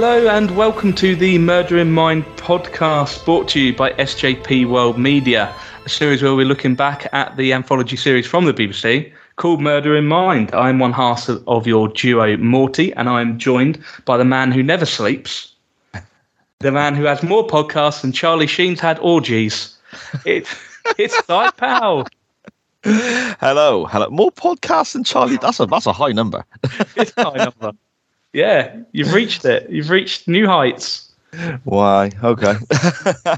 Hello and welcome to the Murder in Mind podcast brought to you by SJP World Media, a series where we're looking back at the anthology series from the BBC called Murder in Mind. I'm one half of, your duo, Morty, and I'm joined by the man who never sleeps, the man who has more podcasts than Charlie Sheen's had orgies. It, it's Si Powell. Hello, hello. More podcasts than Charlie. That's a that's a high number. It's a high number. Yeah, you've reached it. You've reached new heights. Why? Okay.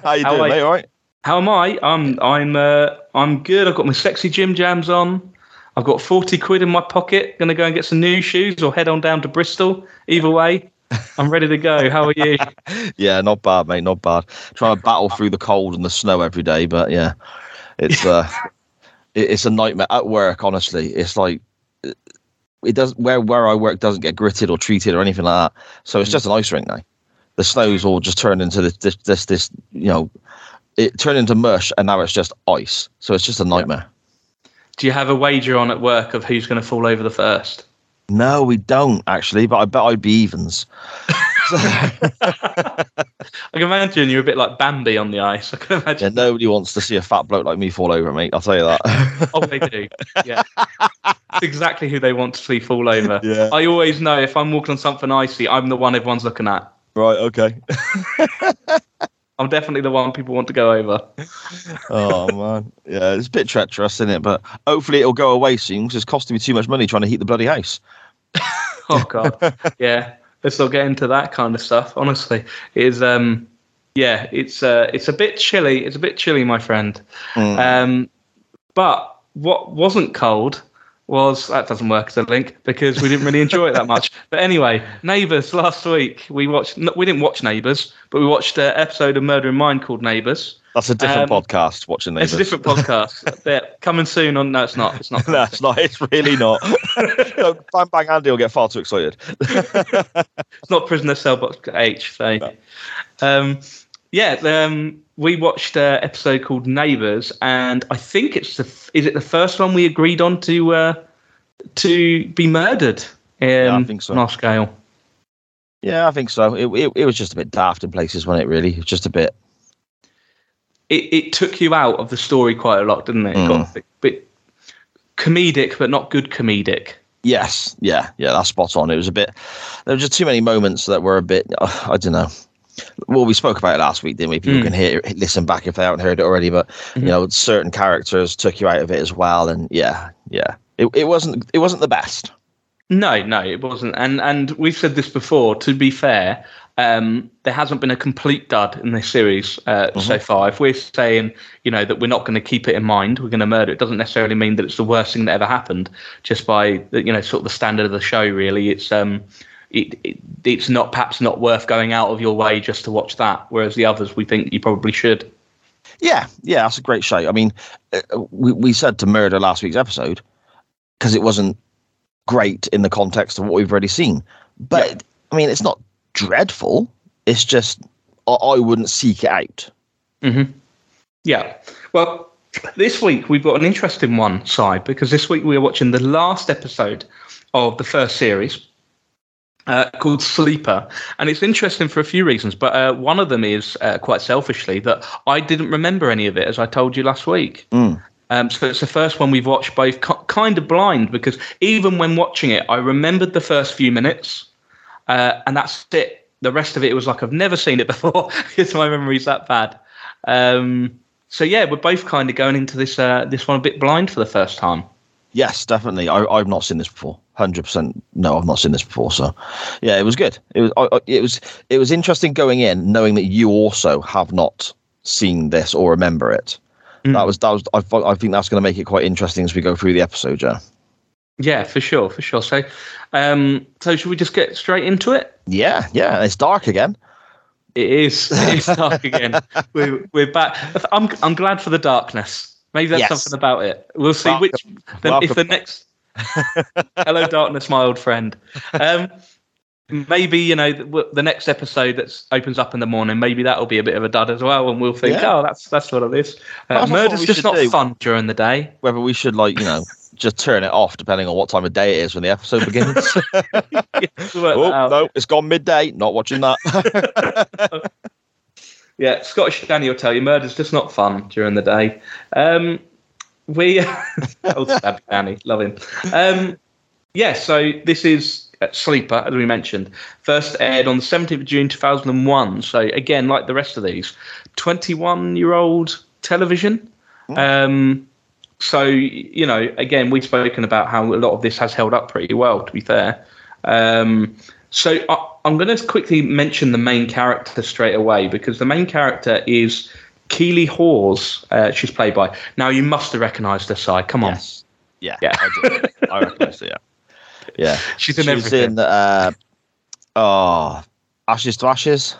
How you How doing, are mate? All right. How am I? I'm I'm uh, I'm good. I've got my sexy gym jams on. I've got forty quid in my pocket. Gonna go and get some new shoes or head on down to Bristol. Either way, I'm ready to go. How are you? Yeah, not bad, mate. Not bad. Trying to battle through the cold and the snow every day, but yeah, it's uh, it, it's a nightmare at work. Honestly, it's like it doesn't where where I work doesn't get gritted or treated or anything like that. So it's mm. just an ice rink now. The snow's all just turned into this this this, this you know, it turned into mush and now it's just ice. So it's just a nightmare. Do you have a wager on at work of who's going to fall over the first? No, we don't actually, but I bet I'd be evens. I can imagine you're a bit like Bambi on the ice. I can Yeah, imagine. nobody wants to see a fat bloke like me fall over, mate. I'll tell you that. Oh, they do. Yeah, it's exactly who they want to see fall over. Yeah. I always know if I'm walking on something icy, I'm the one everyone's looking at. right, okay. I'm definitely the one people want to go over. Oh man, yeah, it's a bit treacherous, isn't it? But hopefully it'll go away soon because it's costing me too much money trying to heat the bloody house. Oh god, yeah. Let's not get into that kind of stuff. Honestly, it is um, yeah, it's uh, it's a bit chilly. It's a bit chilly, my friend. Mm. Um, but what wasn't cold was that doesn't work as a link because we didn't really enjoy it that much. But anyway, Neighbours last week we watched. We didn't watch Neighbours, but we watched an episode of Murder in Mind called Neighbours. That's a different um, podcast. Watching It's a different podcast. They're coming soon on. No, it's not. It's not. no, it's not. It's really not. no, Bang Bang Andy will get far too excited. It's not Prisoner Cell Block H. So, um, yeah, um, we watched an episode called Neighbours, and I think it's the is it the first one we agreed on to uh, to be murdered. Um, I think so. On our scale. Yeah, I think so. It, it it was just a bit daft in places, wasn't it? Really, it was just a bit. It, it took you out of the story quite a lot, didn't it? It got a bit, comedic, but not good comedic. Yes, yeah, yeah, that's spot on. It was a bit. There were just too many moments that were a bit. Uh, I don't know. Well, we spoke about it last week, didn't we? People Mm. can hear, listen back if they haven't heard it already. But Mhm. you know, certain characters took you out of it as well, and yeah, yeah, it, it wasn't it wasn't the best. No, no, it wasn't. And and we've said this before. To be fair, um, there hasn't been a complete dud in this series uh, so far. If we're saying, you know, that we're not going to keep it in mind, we're going to murder it, doesn't necessarily mean that it's the worst thing that ever happened. Just by you know, sort of the standard of the show. Really, it's um, it, it it's not perhaps not worth going out of your way just to watch that. Whereas the others, we think you probably should. Yeah, yeah, that's a great show. I mean, uh, we we said to murder last week's episode because it wasn't great in the context of what we've already seen. But Yeah. I mean, it's not dreadful. It's just I, I wouldn't seek it out. Mm-hmm. Yeah. Well, this week we've got an interesting one Si because this week we're watching the last episode of the first series uh, called Sleeper. And it's interesting for a few reasons, but uh, one of them is uh, quite selfishly that I didn't remember any of it, as I told you last week. Mm. Um, so it's the first one we've watched both kind of blind because even when watching it, I remembered the first few minutes, uh, and that's it. The rest of it was like I've never seen it before because my memory's that bad. Um, so yeah, we're both kind of going into this uh, this one a bit blind for the first time. Yes, definitely. I, I've not seen this before. Hundred percent. No, I've not seen this before. So, yeah, it was good. It was. I, I- it was. It was interesting going in, knowing that you also have not seen this or remember it. Mm. That was. That was. I, I think that's going to make it quite interesting as we go through the episode. Yeah. Yeah, for sure, for sure. So, um, so should we just get straight into it? Yeah. Yeah. It's dark again. It is. It is dark again. we're we're back. I'm I'm glad for the darkness. Maybe that's Yes. something about it. We'll see Welcome. which then if the next Hello darkness, my old friend. Um maybe you know the, the next episode that opens up in the morning maybe that'll be a bit of a dud as well and we'll think Yeah. oh that's that's what it is uh, murder's just not do. fun during the day Whether we should like you know just turn it off depending on what time of day it is when the episode begins. Yeah, we'll work oh no, it's gone midday. Not watching that. Yeah, Scottish Danny will tell you murder's just not fun during the day. Um, we old stab Danny, love him. Um, yeah, so this is uh, Sleeper, as we mentioned, first aired on the 17th of June 2001. So again, like the rest of these, 21 year old television. Um, so you know, again, we've spoken about how a lot of this has held up pretty well. To be fair, um, so I, I'm going to quickly mention the main character straight away because the main character is Keeley Hawes. Uh, she's played by. Now you must have recognised her. Si, come on, yes. Yeah. Yeah. I. I recognise her. Yeah. Yeah. she's in she was everything. in uh, oh, Ashes to Ashes.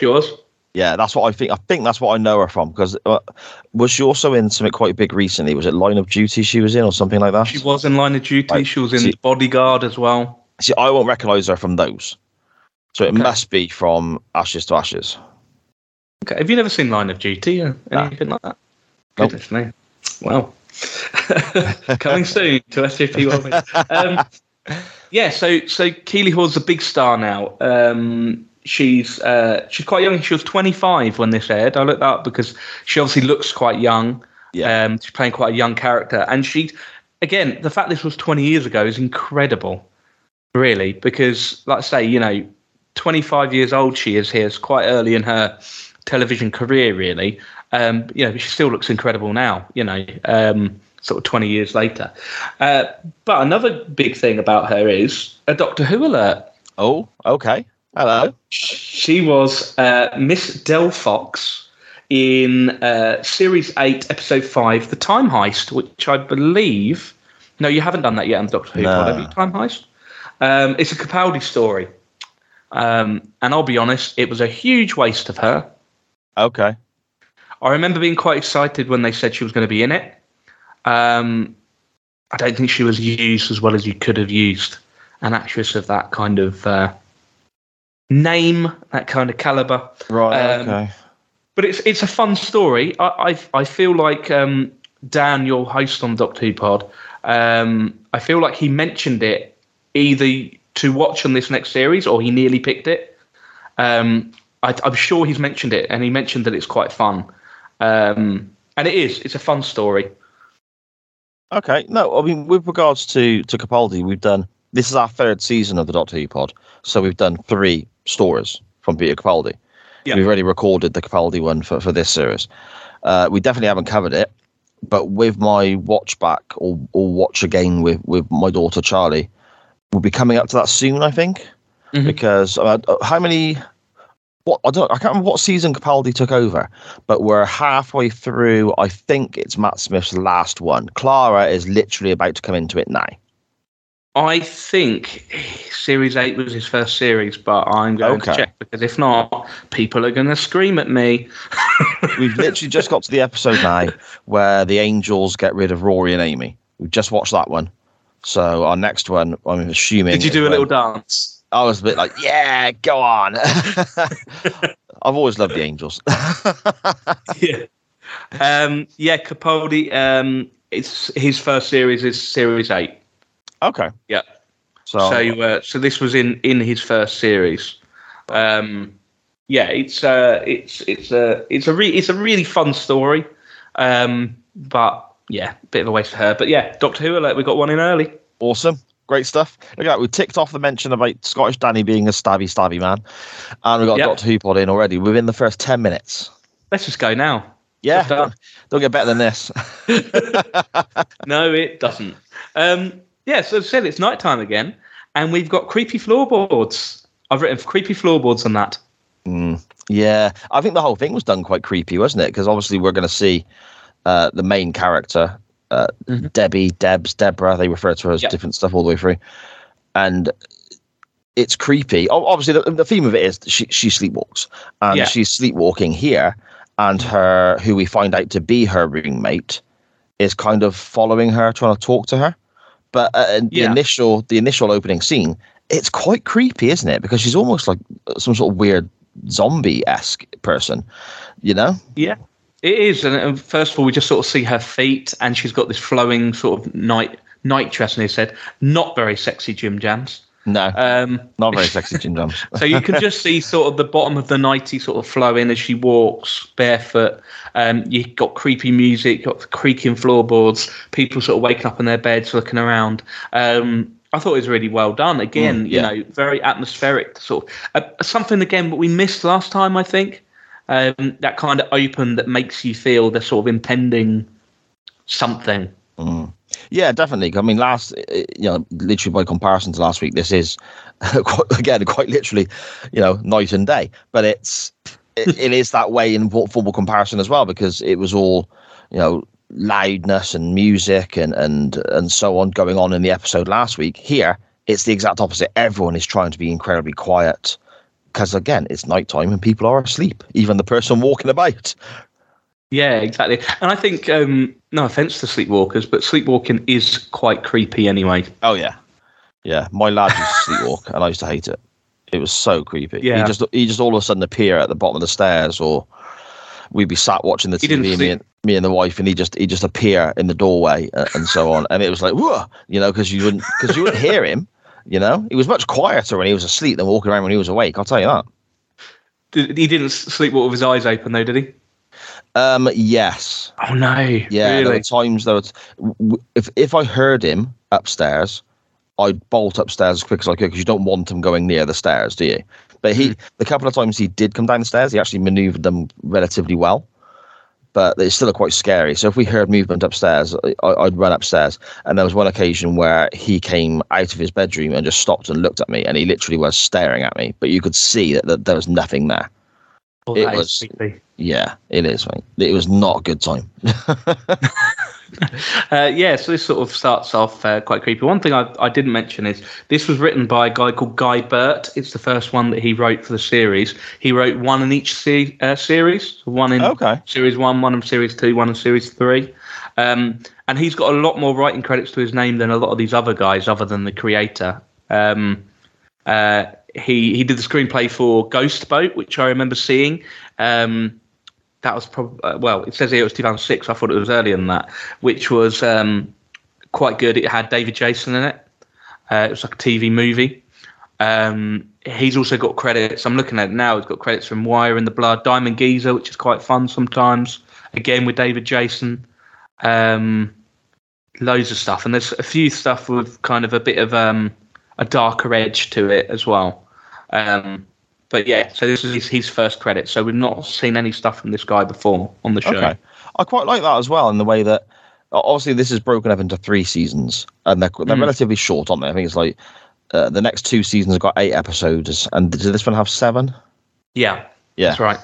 Yours? Yeah, that's what I think. I think that's what I know her from because uh, was she also in something quite big recently? Was it Line of Duty she was in or something like that? She was in Line of Duty. Right. She was in See- Bodyguard as well. See, I won't recognise her from those, so it Okay. must be from Ashes to Ashes. Okay. Have you never seen Line of Duty or anything like that? Nope. Me. Well, coming soon to SJP. Um, yeah, so so Keeley Hawes's a big star now. Um, she's uh, she's quite young. She was 25 when this aired. I looked that up because she obviously looks quite young. Yeah. Um, she's playing quite a young character, and she, again, the fact this was 20 years ago is incredible, really, because, like I say, you know, 25 years old she is here. It's quite early in her television career, really. Um, you know, she still looks incredible now. You know, um, sort of 20 years later. Uh, but another big thing about her is a Doctor Who alert. Oh, okay. Hello. She was uh, Miss Delphox in uh, Series 8, Episode 5, The Time Heist, which I believe. No, you haven't done that yet on Doctor Who, No. have you? Time Heist? Um, it's a Capaldi story. Um, and I'll be honest, it was a huge waste of her. Okay. I remember being quite excited when they said she was going to be in it. Um, I don't think she was used as well as you could have used an actress of that kind of uh, name, that kind of caliber. Right. Um, okay. But it's it's a fun story. I I, I feel like um, Dan, your host on Doctor Who Pod, um, I feel like he mentioned it either to watch on this next series or he nearly picked it. Um, I, I'm sure he's mentioned it, and he mentioned that it's quite fun. Um, and it is. It's a fun story. Okay. No, I mean, with regards to to Capaldi, we've done this is our third season of the Doctor Who pod, so we've done three stories from Peter Capaldi. Yeah. We've already recorded the Capaldi one for for this series. Uh, we definitely haven't covered it, but with my watch back or or watch again with with my daughter Charlie, we'll be coming up to that soon, I think, Mhm. because uh, how many. What, I don't. I can't remember what season Capaldi took over, but we're halfway through. I think it's Matt Smith's last one. Clara is literally about to come into it now. I think Series 8 was his first series, but I'm going Okay. to check because if not, people are going to scream at me. We've literally just got to the episode now where the angels get rid of Rory and Amy. We've just watched that one. So our next one, I'm assuming. Did you do a little dance? I was a bit like, yeah, go on. I've always loved the angels. yeah. Um, yeah, Capaldi. Um, it's his first series is Series Eight. Okay. Yeah. So, So, uh, so this was in in his first series. Um, yeah, it's uh, it's it's a it's a re- it's a really fun story. Um, but yeah, bit of a waste for her. But yeah, Doctor Who alert. We got one in early. awesome. Great stuff. Look at that. We ticked off the mention about Scottish Danny being a stabby, stabby man. And we got Yep. Doctor Who pod in already within the first 10 minutes. Let's just go now. Yeah. Don't, don't get better than this. no, it doesn't. Um, yeah, so said, it's night time again, and we've got creepy floorboards. I've written creepy floorboards on that. Mm, yeah, I think the whole thing was done quite creepy, wasn't it? Because obviously we're going to see uh, the main character, uh, Mhm. Debbie, Debs, Deborah. They refer to her as Yep. different stuff all the way through, and it's creepy. Obviously, the, the theme of it is she she sleepwalks, and Yeah. she's sleepwalking here, and her who we find out to be her roommate is kind of following her, trying to talk to her. But uh, the Yeah. initial the initial opening scene, it's quite creepy, isn't it? Because she's almost like some sort of weird zombie esque person, you know? Yeah, it is. And, and first of all, we just sort of see her feet, and she's got this flowing sort of night night dress, and he said, not very sexy Jim Jams. No, Um, not very sexy, Jams. so you can just see sort of the bottom of the nighty sort of flowing as she walks barefoot. Um, you got creepy music, got the creaking floorboards, people sort of waking up in their beds, looking around. Um, I thought it was really well done. Again, Mm, you know, very atmospheric. Sort of uh, something again, what we missed last time, I think. Um, that kind of open that makes you feel the sort of impending something. Yeah, definitely. I mean, last, uh, you know, literally by comparison to last week, this is quite, again quite literally, you know, night and day. But it's it, it is that way in football comparison as well because it was all, you know, loudness and music and and and so on going on in the episode last week. Here, it's the exact opposite. Everyone is trying to be incredibly quiet because again, it's nighttime and people are asleep. Even the person walking about. Yeah, exactly. And I think, um, no offense to sleepwalkers, but sleepwalking is quite creepy anyway. Oh yeah, yeah. My lad used to sleepwalk, and I used to hate it. It was so creepy. Yeah. he just he just all of a sudden appear at the bottom of the stairs, or we'd be sat watching the TV, me and me and the wife, and he just he just appear in the doorway and, and so on, and it was like whoa, you know, because you wouldn't because you wouldn't hear him. You know, he was much quieter when he was asleep than walking around when he was awake. I'll tell you that. Did, he didn't sleepwalk with his eyes open, though, did he? Um, yes, Oh no! yeah. There were times w- if if I heard him upstairs, I'd bolt upstairs as quick as I could because you don't want him going near the stairs, do you? But he, the couple of times he did come down the stairs, he actually manoeuvred them relatively well. But they still are quite scary. So if we heard movement upstairs, I, I'd run upstairs. And there was one occasion where he came out of his bedroom and just stopped and looked at me, and he literally was staring at me. But you could see that, that there was nothing there. Oh, it was- creepy. Yeah, it is, mate. It was not a good time. Uh, yeah, so this sort of starts off uh, quite creepy. One thing I, I didn't mention is this was written by a guy called Guy Burt. It's the first one that he wrote for the series. He wrote one in each se- uh, series, one in Okay. series one, one in series two, one in series three. Um, and he's got a lot more writing credits to his name than a lot of these other guys, other than the creator. Um, uh, he he did the screenplay for Ghost Boat, which I remember seeing. Um, that was probably uh, well. It says here it was 2006. I thought it was earlier than that, which was um, quite good. It had David Jason in it. Uh, it was like a TV movie. Um, he's also got credits. I'm looking at it now. He's got credits from Wire in the Blood, Diamond Geezer, which is quite fun sometimes. Again with David Jason. Um, loads of stuff, and there's a few stuff with kind of a bit of um, a darker edge to it as well. Um, but yeah, so this is his, his first credit. So we've not seen any stuff from this guy before on the show. Okay. I quite like that as well in the way that obviously this is broken up into three seasons and they're, they're Mm. relatively short, aren't they? I think it's like uh, the next two seasons have got eight episodes, and did this one have seven? Yeah, Yeah. that's right.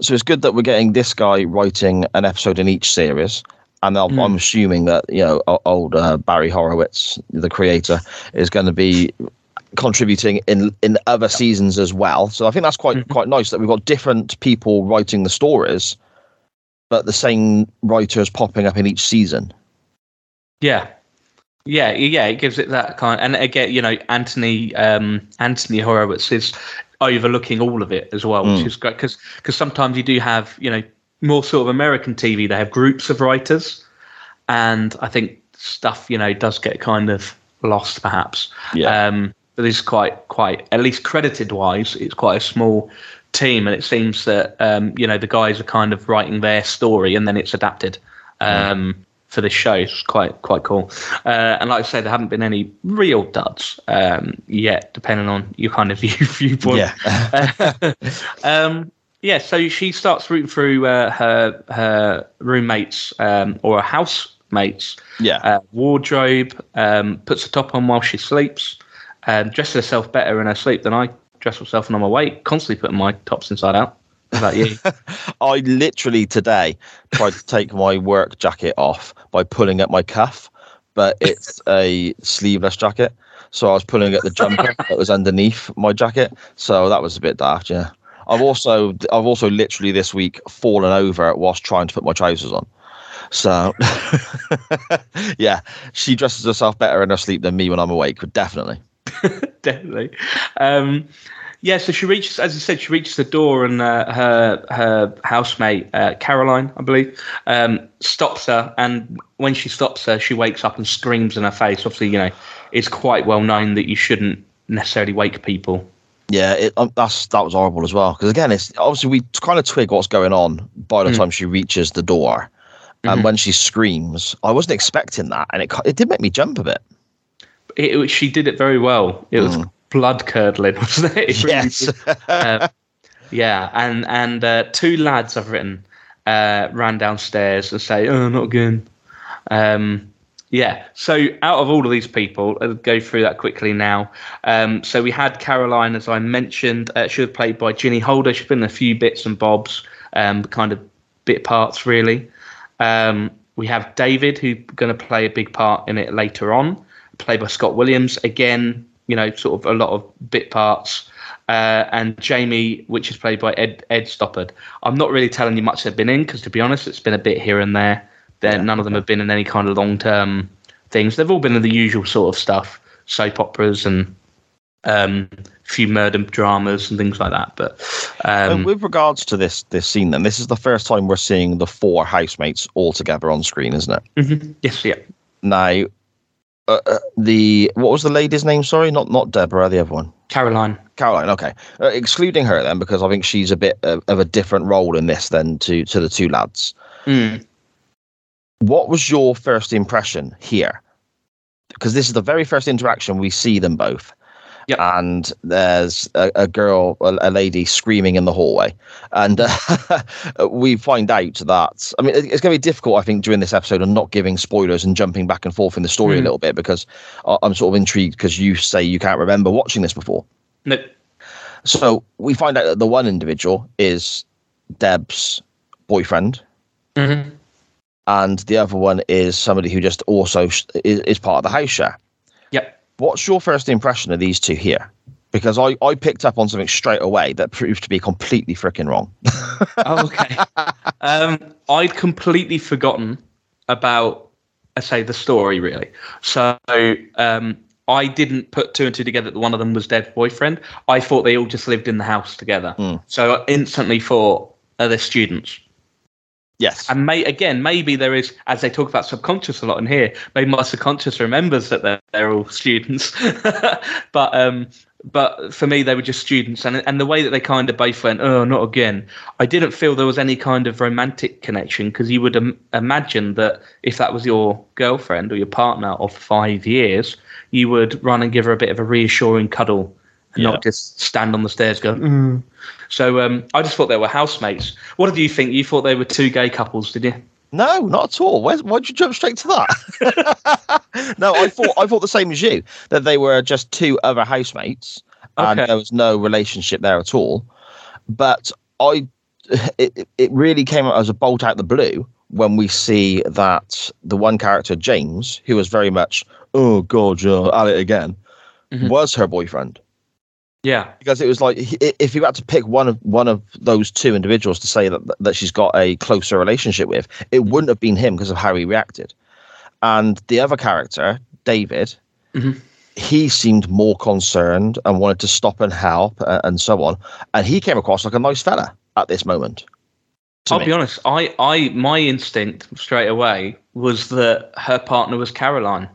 So it's good that we're getting this guy writing an episode in each series. And I'm, Mm. I'm assuming that you know old uh, Barry Horowitz, the creator, is going to be contributing in in other seasons as well. So I think that's quite Mhm. quite nice that we've got different people writing the stories, but the same writers popping up in each season. Yeah. Yeah, yeah, it gives it that kind and again, you know, Anthony um Anthony Horowitz is overlooking all of it as well, which Mm. is great because sometimes you do have, you know, more sort of American TV, they have groups of writers and I think stuff, you know, does get kind of lost perhaps. Yeah. Um but is quite quite at least credited wise, it's quite a small team and it seems that um, you know, the guys are kind of writing their story and then it's adapted. Um for this show. It's quite quite cool. Uh, and like I say, there haven't been any real duds um, yet, depending on your kind of view, viewpoint. Yeah. um, yeah. So she starts rooting through uh, her her roommates um, or her housemates yeah. uh, wardrobe, um, puts a top on while she sleeps, um, dresses herself better in her sleep than I dress myself when I'm awake. Constantly putting my tops inside out. About you? I literally today tried to take my work jacket off by pulling at my cuff, but it's a sleeveless jacket. So I was pulling at the jumper that was underneath my jacket. So that was a bit daft, yeah. I've also I've also literally this week fallen over whilst trying to put my trousers on. So yeah, she dresses herself better in her sleep than me when I'm awake, definitely. definitely. Um, yeah, so she reaches, as you said, she reaches the door, and uh, her her housemate uh, Caroline, I believe, um, stops her. And when she stops her, she wakes up and screams in her face. Obviously, you know, it's quite well known that you shouldn't necessarily wake people. Yeah, it, um, that's that was horrible as well. Because again, it's obviously we kind of twig what's going on by the mm. time she reaches the door, and mm-hmm. when she screams, I wasn't expecting that, and it it did make me jump a bit. It, she did it very well. It was mm blood curdling, wasn't it? it yes. uh, yeah, and and uh, two lads I've written uh, ran downstairs and say, "Oh, not again." Um, yeah. So out of all of these people, I'll go through that quickly now. Um, so we had Caroline, as I mentioned. Uh, she was played by Ginny Holder. She's been in a few bits and bobs, um, kind of bit parts, really. Um, we have David, who's going to play a big part in it later on, played by Scott Williams. Again, you know, sort of a lot of bit parts. Uh, and Jamie, which is played by Ed Ed Stoppard. I'm not really telling you much they've been in because, to be honest, it's been a bit here and there. Yeah, none of them have been in any kind of long term things. They've all been in the usual sort of stuff, soap operas and um, a few murder dramas and things like that. But um, with regards to this this scene, then this is the first time we're seeing the four housemates all together on screen, isn't it? Mm-hmm. Yes, yeah. Now, uh, uh, the what was the lady's name? Sorry, not not Deborah, the other one. Caroline. Caroline. Okay, uh, excluding her then, because I think she's a bit of, of, a different role in this than to to the two lads. Mm. What was your first impression here? Because this is the very first interaction we see them both. Yep. And there's a, a girl, a, a, lady screaming in the hallway. And uh, we find out that, I mean, it's going to be difficult, I think, during this episode of not giving spoilers and jumping back and forth in the story mm. a little bit because I'm sort of intrigued because you say you can't remember watching this before. No. So we find out that the one individual is Deb's boyfriend. Mm-hmm. And the other one is somebody who just also is, is part of the house share. What's your first impression of these two here? Because I, I picked up on something straight away that proved to be completely freaking wrong. oh, okay. Um, I'd completely forgotten about, I say, the story really. So um, I didn't put two and two together that one of them was Deb's boyfriend. I thought they all just lived in the house together. Mm. So I instantly thought uh, they're students. Yes. And may, again, maybe there is, as they talk about subconscious a lot in here, maybe my subconscious remembers that they're, they're all students. but um, but for me, they were just students. And, and the way that they kind of both went, oh, not again, I didn't feel there was any kind of romantic connection because you would Im- imagine that if that was your girlfriend or your partner of five years, you would run and give her a bit of a reassuring cuddle and yeah. not just stand on the stairs going, mm. So um, I just thought they were housemates. What did you think? You thought they were two gay couples, did you? No, not at all. Why, why'd you jump straight to that? no, I thought I thought the same as you that they were just two other housemates and okay. there was no relationship there at all. But I, it it really came out as a bolt out the blue when we see that the one character James, who was very much oh god, you're at it again, mm-hmm. was her boyfriend. Yeah, because it was like if you had to pick one of one of those two individuals to say that that she's got a closer relationship with, it wouldn't have been him because of how he reacted. And the other character, David, mm-hmm. he seemed more concerned and wanted to stop and help uh, and so on. And he came across like a nice fella at this moment. I'll me. be honest. I, I, my instinct straight away was that her partner was Caroline.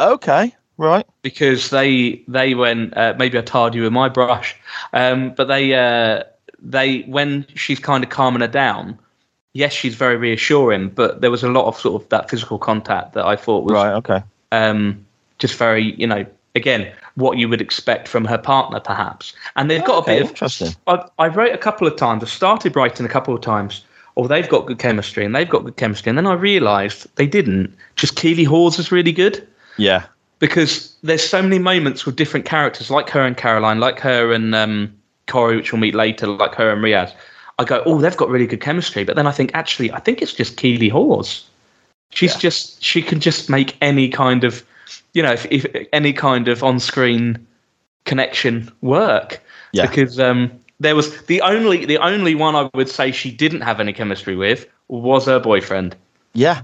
Okay. Right. Because they they went uh, maybe I tarred you with my brush, um, but they uh, they when she's kind of calming her down. Yes, she's very reassuring, but there was a lot of sort of that physical contact that I thought was right. Okay. Um, just very you know again what you would expect from her partner perhaps, and they've got okay, a bit of interesting. I, I wrote a couple of times. I started writing a couple of times oh, they've got good chemistry and they've got good chemistry. And then I realised they didn't. Just Keeley Hawes is really good. Yeah because there's so many moments with different characters, like her and Caroline, like her and um, Corey, which we'll meet later, like her and Riaz. I go, oh, they've got really good chemistry, but then I think actually, I think it's just Keeley Hawes. She's Yeah. just she can just make any kind of, you know, if, if any kind of on-screen connection work. Yeah. Because um, there was the only the only one I would say she didn't have any chemistry with was her boyfriend. Yeah,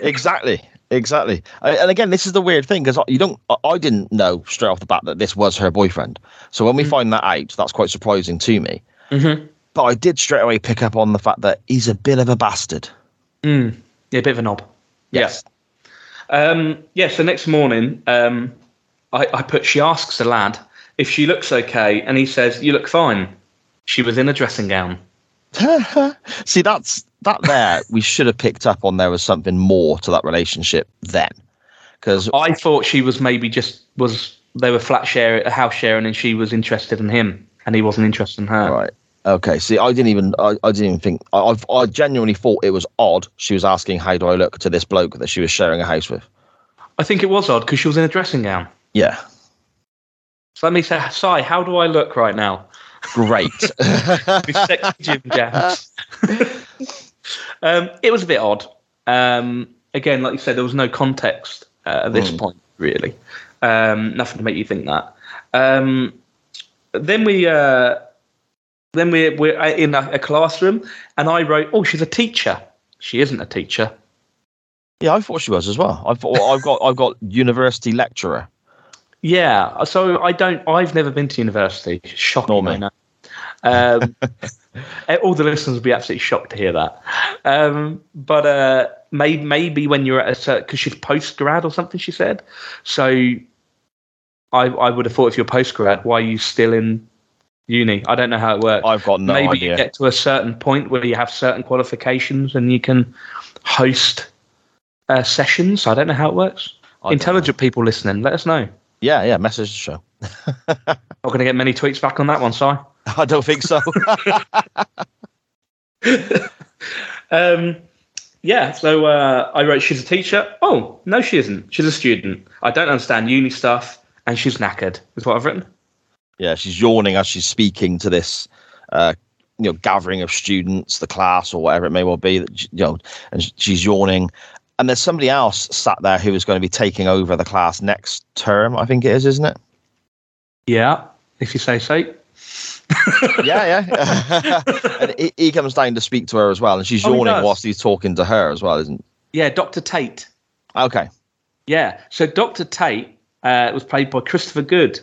exactly, exactly. And again, this is the weird thing because you don't. I- didn't know straight off the bat that this was her boyfriend. So when we find that out, that's quite surprising to me. Mm-hmm. But I did straight away pick up on the fact that he's a bit of a bastard. Mm. Yeah, a bit of a knob. Yes. Um, yeah, so next morning, um, I, I put, she asks the lad if she looks okay, and he says, You look fine. She was in a dressing gown. See, that's that there. we should have picked up on there was something more to that relationship then, because I thought she was maybe just, was, they were flat share, house sharing, and she was interested in him, and he wasn't interested in her. right. Okay, see, I didn't even, I, I didn't even think, I, I've- I genuinely thought it was odd. She was asking, "How do I look?" to this bloke that she was sharing a house with. I think it was odd because she was in a dressing gown. Yeah, So let me say, Si, how do I look right now? Great. With sexy gym jams. um, it was a bit odd. Um, again, like you said, there was no context uh, at this Mm. point, really. Um, nothing to make you think that. Um, then we, uh, then we we're in a, a classroom, and I wrote, "Oh, she's a teacher." She isn't a teacher. yeah, I thought she was as well. I thought I've got, I've got university lecturer. Yeah, so I don't. I've never been to university. Shocking, Nor me. I know. Um, eh, all the listeners will be absolutely shocked to hear that. Um, but uh, maybe maybe when you're at a certain because she's post grad or something, she said. So I I would have thought if you're post grad, why are you still in uni? I don't know how it works. I've got no maybe idea. you get to a certain point where you have certain qualifications and you can host uh, sessions. I don't know how it works. Intelligent people listening, let us know. Yeah, yeah. Message the show. Not going to get many tweets back on that one, Si. I don't think so. Um, yeah, so uh, I wrote, she's a teacher. Oh, no, she isn't. She's a student. I don't understand uni stuff, and she's knackered, is what I've written. yeah, she's yawning as she's speaking to this, uh, you know, gathering of students, the class or whatever it may well be. That you know, and she's yawning. And there's somebody else sat there who is going to be taking over the class next term. I think it is, isn't it? Yeah, if you say so. Yeah, yeah. and he, he comes down to speak to her as well, and she's Oh, yawning does. whilst he's talking to her as well, isn't? Yeah, Dr. Tate. Okay. Yeah, so Dr. Tate uh, was played by Christopher Good.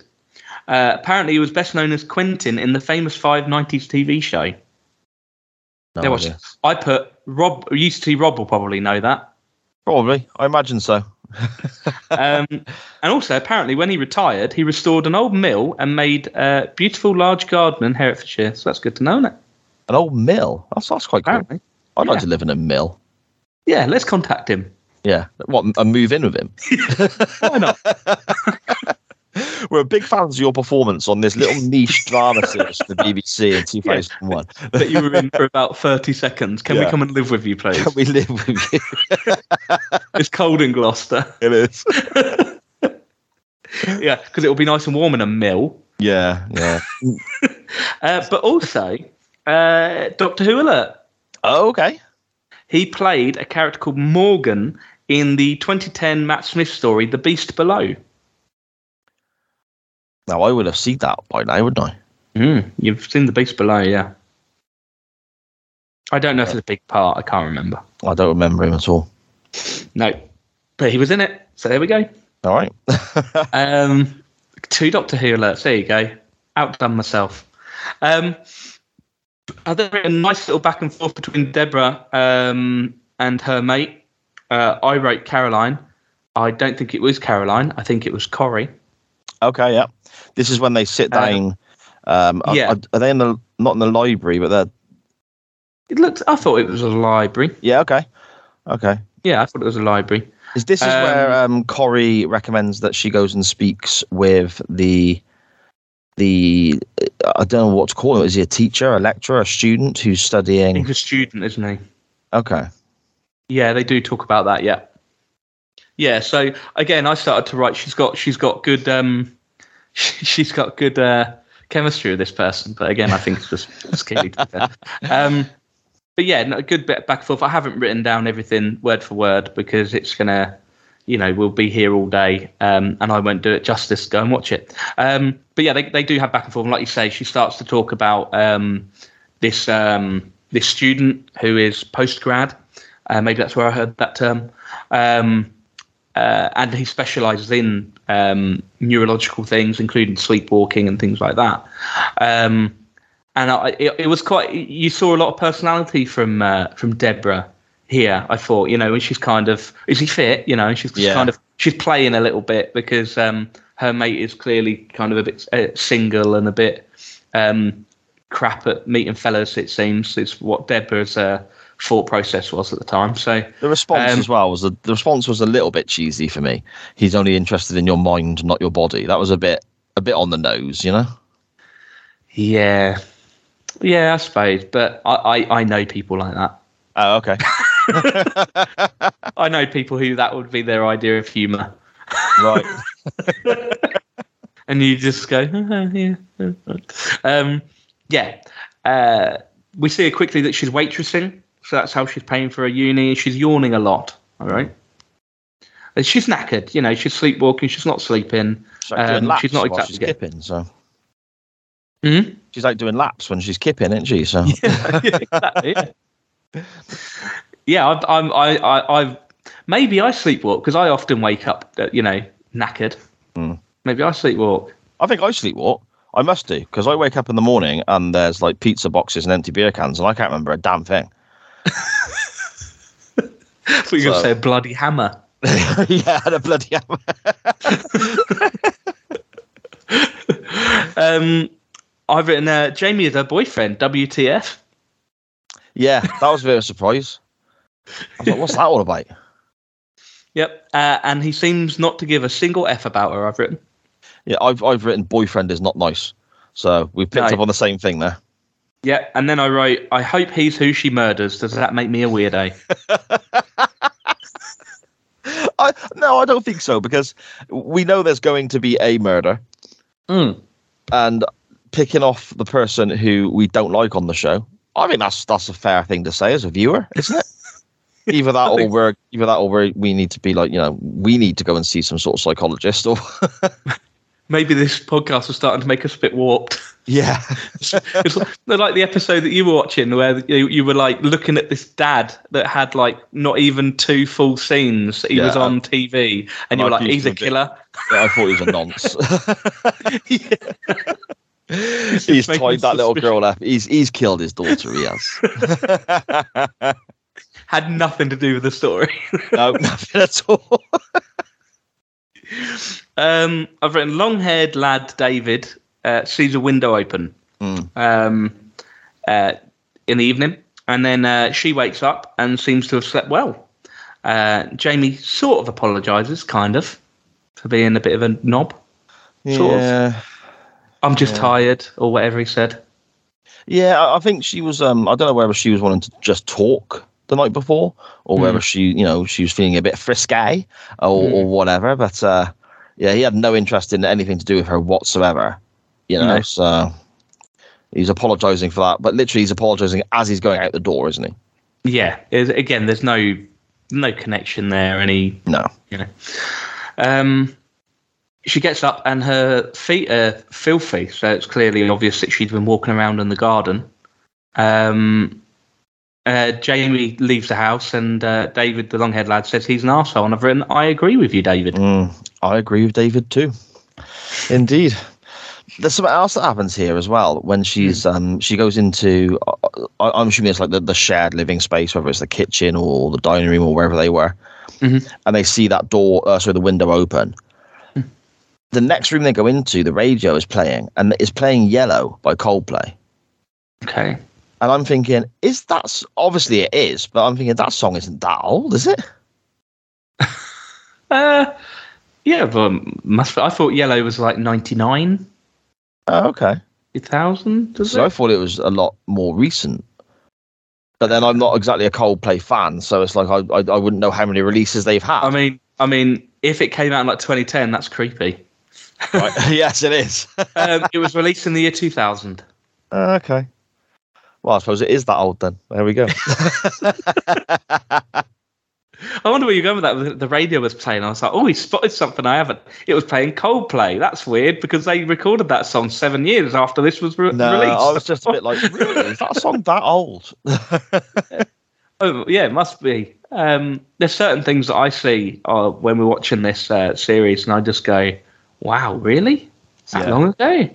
Uh, apparently, he was best known as Quentin in the famous five nineties TV show. No there was. idea. I put Rob. Used to Rob will probably know that. Probably. I imagine so. Um, and also, apparently, when he retired, he restored an old mill and made a beautiful large garden in Herefordshire. So that's good to know, isn't it? An old mill. That's that's quite cool. I'd like to live in a mill. Yeah, let's contact him. Yeah. What? And move in with him. Why not? We're big fans of your performance on this little niche drama series for BBC in 2001. that you were in for about 30 seconds. Can we come and live with you, please? Can we live with you? It's cold in Gloucester. It is. yeah, because it will be nice and warm in a mill. Yeah, yeah. Uh, but also, uh, Doctor Who alert. Oh, okay. He played a character called Morgan in the 2010 Matt Smith story, The Beast Below. Now I would have seen that by now, wouldn't I? Mm, you've seen The Beast Below, yeah. I don't know if it's a big part. I can't remember. I don't remember him at all. No, but he was in it. So there we go. All right. Um, two Doctor Who alerts. There you go. Outdone myself. Um, I think a nice little back and forth between Deborah um, and her mate. Uh, I wrote Caroline. I don't think it was Caroline. I think it was Corey. Okay, yeah. This is when they sit Uh, down. Um, are- yeah. Are, are they in the not in the library, but they're It looked. I thought it was a library. yeah. Okay. Okay. Yeah, I thought it was a library. Is this is Um, where um, Corey recommends that she goes and speaks with the the I don't know what to call him. Is he a teacher, a lecturer, a student who's He's studying? a student, isn't he? Okay. Yeah, they do talk about that. Yeah, yeah. So again, I started to write. She's got she's got good um, she's got good uh, chemistry with this person. But again, I think it's just it's. Um, but yeah, no, a good bit back and forth. I haven't written down everything word for word because it's gonna, you know, we'll be here all day, um, and I won't do it justice. Go and watch it. Um, but yeah, they they do have back and forth. Like you say, she starts to talk about um, this um, this student who is post grad. Uh, maybe that's where I heard that term. Uh, and he specialises in um, neurological things, including sleepwalking and things like that. Um, and I, it, it, was quite. You saw a lot of personality from uh, from Deborah here. I thought, you know, and she's kind of is he fit? You know, she's yeah. kind of she's playing a little bit because um, her mate is clearly kind of a bit uh, single and a bit um, crap at meeting fellas. It seems is what Deborah's uh, thought process was at the time. So the response um, as well was a, the response was a little bit cheesy for me. He's only interested in your mind, not your body. That was a bit a bit on the nose, you know. Yeah, yeah, I suppose, but I, I, I know people like that. Oh, okay. I know people who that would be their idea of humour. Right. and you just go, oh, yeah. Um, yeah. Uh, we see her quickly that she's waitressing so that's how she's paying for her uni. She's yawning a lot. All right. She's knackered. You know, she's sleepwalking. She's not sleeping. She's, like um, she's not exactly she's kipping. So. Mm-hmm. She's like doing laps when she's kipping, isn't she? So. yeah, exactly. Yeah, yeah I, I'm. I, I, I've maybe I sleepwalk because I often wake up, uh, you know, knackered. Mm. Maybe I sleepwalk. I think I sleepwalk. I must do because I wake up in the morning and there's like pizza boxes and empty beer cans and I can't remember a damn thing. but you're so, going to say a bloody hammer. yeah, and a bloody hammer. um, I've written uh, Jamie is her boyfriend. WTF? Yeah, that was a bit of a surprise. I was like, what's that all about? Yep, uh, and he seems not to give a single f about her. I've written. Yeah, I've I've written boyfriend is not nice. So we picked no. up on the same thing there. Yeah, and then I wrote, I hope he's who she murders. Does that make me a weirdo? I, no, I don't think so because we know there's going to be a murder. Mm. And picking off the person who we don't like on the show, I mean, that's that's a fair thing to say as a viewer, isn't it? either that or we're either that or we we need to be like, you know, we need to go and see some sort of psychologist or maybe this podcast was starting to make us a bit warped. Yeah, it's like the episode that you were watching where you, you, were like looking at this dad that had like not even two full scenes. He yeah, was on TV, and you were like, "He's a killer." Yeah, I thought he was a nonce. he's tied that little girl up. He's he's killed his daughter. He has. had nothing to do with the story. no, nothing at all. Um, I've written long-haired lad David uh, sees a window open mm. um, uh, in the evening, and then uh, she wakes up and seems to have slept well. Uh, Jamie sort of apologizes, kind of, for being a bit of a knob. Sort yeah. Of. I'm just yeah. tired, or whatever he said. Yeah, I think she was. Um, I don't know whether she was wanting to just talk the night before, or mm. whether she, you know, she was feeling a bit frisky or, mm. or whatever. But uh, yeah, he had no interest in anything to do with her whatsoever. You know, no. so he's apologising for that. But literally, he's apologising as he's going out the door, isn't he? Yeah. Again, there's no no connection there. Any no, you know. Um, she gets up and her feet are filthy, so it's clearly obvious that she's been walking around in the garden. Um, uh, Jamie leaves the house, and uh, David, the long-haired lad, says he's an arsehole. And I've written, I agree with you, David. Mm, I agree with David too. Indeed. There's something else that happens here as well when she's mm. um she goes into uh, I'm assuming it's like the, the shared living space, whether it's the kitchen or the dining room or wherever they were, mm-hmm. and they see that door, uh, sorry, the window open. Mm. The next room they go into, the radio is playing, and it's playing "Yellow" by Coldplay. Okay. And I'm thinking, is that obviously it is, but I'm thinking that song isn't that old, is it? uh, yeah, but must. I thought Yellow was like '99. Oh, okay. 2000. So it? I thought it was a lot more recent. But then I'm not exactly a Coldplay fan, so it's like I, I, I wouldn't know how many releases they've had. I mean, I mean, if it came out in like 2010, that's creepy. Right. yes, it is. um, it was released in the year 2000. Uh, okay. Well, I suppose it is that old then. There we go. I wonder where you're going with that. The radio was playing. I was like, oh, he spotted something I haven't. It was playing Coldplay. That's weird because they recorded that song seven years after this was re- no, released. I was just a bit like, really? Is that song that old? oh, yeah, it must be. Um, there's certain things that I see uh, when we're watching this uh, series, and I just go, wow, really? That Yeah. long ago?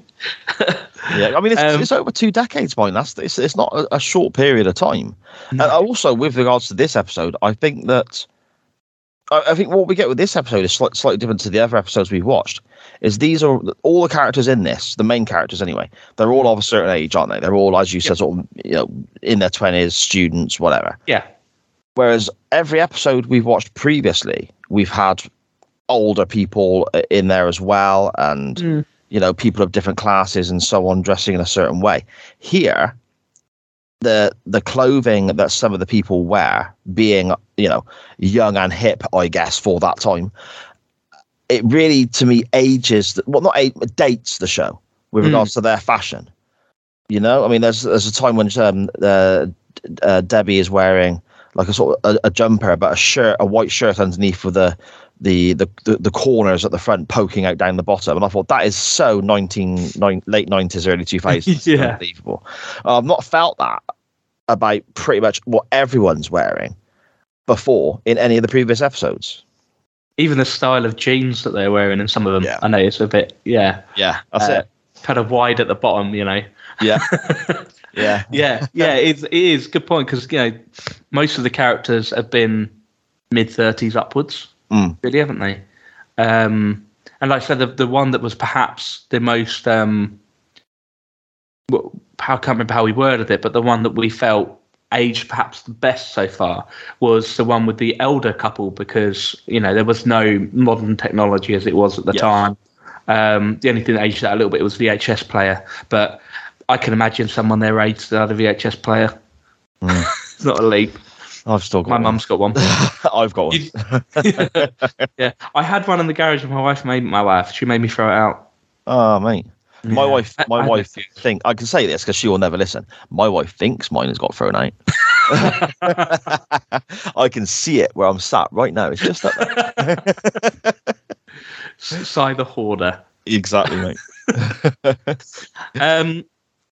Yeah, I mean, it's, Um, it's over two decades, mine. That's it's, it's not a, a short period of time. No. And also, with regards to this episode, I think that I, I think what we get with this episode is slight, slightly different to the other episodes we've watched. Is these are all the characters in this, the main characters anyway. They're all of a certain age, aren't they? They're all, as you said, sort of you know in their twenties, students, whatever. Yeah. Whereas every episode we've watched previously, we've had older people in there as well, and Mm. You know people of different classes and so on dressing in a certain way. Here, the the clothing that some of the people wear, being you know young and hip, I guess for that time, it really to me ages the- well not age, dates the show with Mm. regards to their fashion. You know, I mean, there's there's a time when um, uh, uh, Debbie is wearing like a sort of a, a jumper, but a shirt, a white shirt underneath with the the, the the corners at the front poking out down the bottom, and I thought that is so 19, nine, late nineties, early two thousands, Yeah. unbelievable. I've not felt that about pretty much what everyone's wearing before in any of the previous episodes. Even the style of jeans that they're wearing in some of them, Yeah. I know it's a bit, yeah, Yeah, that's Uh, it. kind of wide at the bottom, you know. Yeah, yeah, yeah, yeah, it is, it is good point because you know most of the characters have been mid thirties upwards, Mm. really, haven't they? Um, and like I said, the the one that was perhaps the most um, well, how I can't remember how we worded it, but the one that we felt aged perhaps the best so far was the one with the elder couple because you know there was no modern technology as it was at the Yes. time. Um, the only thing that aged that a little bit was VHS player, but I can imagine someone their age that had a VHS player. Mm. it's not a leap. I've still got My one. mum's got one. I've got one. Yeah, I had one in the garage, and my wife made my wife. She made me throw it out. Oh, mate. My Yeah. wife, my I wife think- think I can say this because she will never listen. My wife thinks mine has got thrown out. I can see it where I'm sat right now. It's just up there. Si the hoarder. exactly, mate. Um,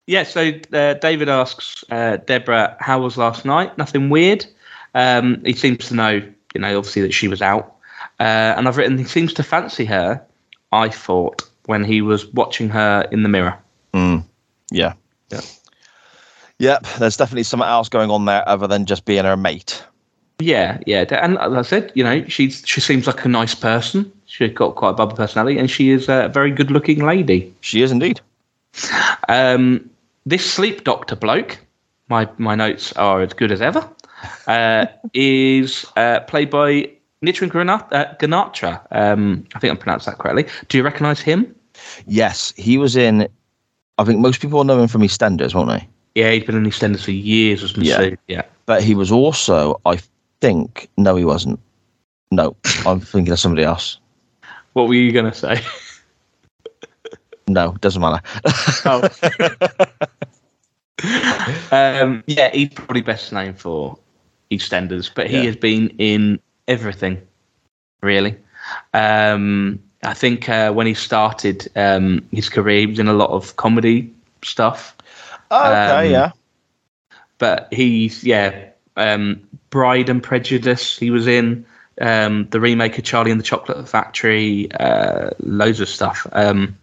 yeah, so uh, David asks uh, Deborah, how was last night? Nothing weird. Um, he seems to know, you know, obviously that she was out. Uh, and I've written, he seems to fancy her, I thought, when he was watching her in the mirror. Mm, yeah. Yeah. Yep. There's definitely something else going on there other than just being her mate. Yeah, yeah. And as I said, you know, she's she seems like a nice person. She's got quite a bubbly personality, and she is a very good-looking lady. She is indeed. Um, this sleep doctor bloke, my my notes are as good as ever, uh, is uh, played by Nitin Granat- uh, Ganatra. Um, I think I pronounced that correctly. Do you recognise him? Yes, he was in. I think most people know him from EastEnders, won't they? Yeah, he's been in EastEnders for years as Yeah. Masood. Yeah. But he was also, I think, no, he wasn't. No, I'm thinking of somebody else. What were you going to say? No, doesn't matter. Oh. um, yeah, he's probably best known for EastEnders, but he Yeah. has been in everything, really. Um, I think uh, when he started um, his career, he was in a lot of comedy stuff. okay, Um, yeah. But he's yeah, um, Bride and Prejudice. He was in um, the remake of Charlie and the Chocolate Factory. Uh, loads of stuff. Um,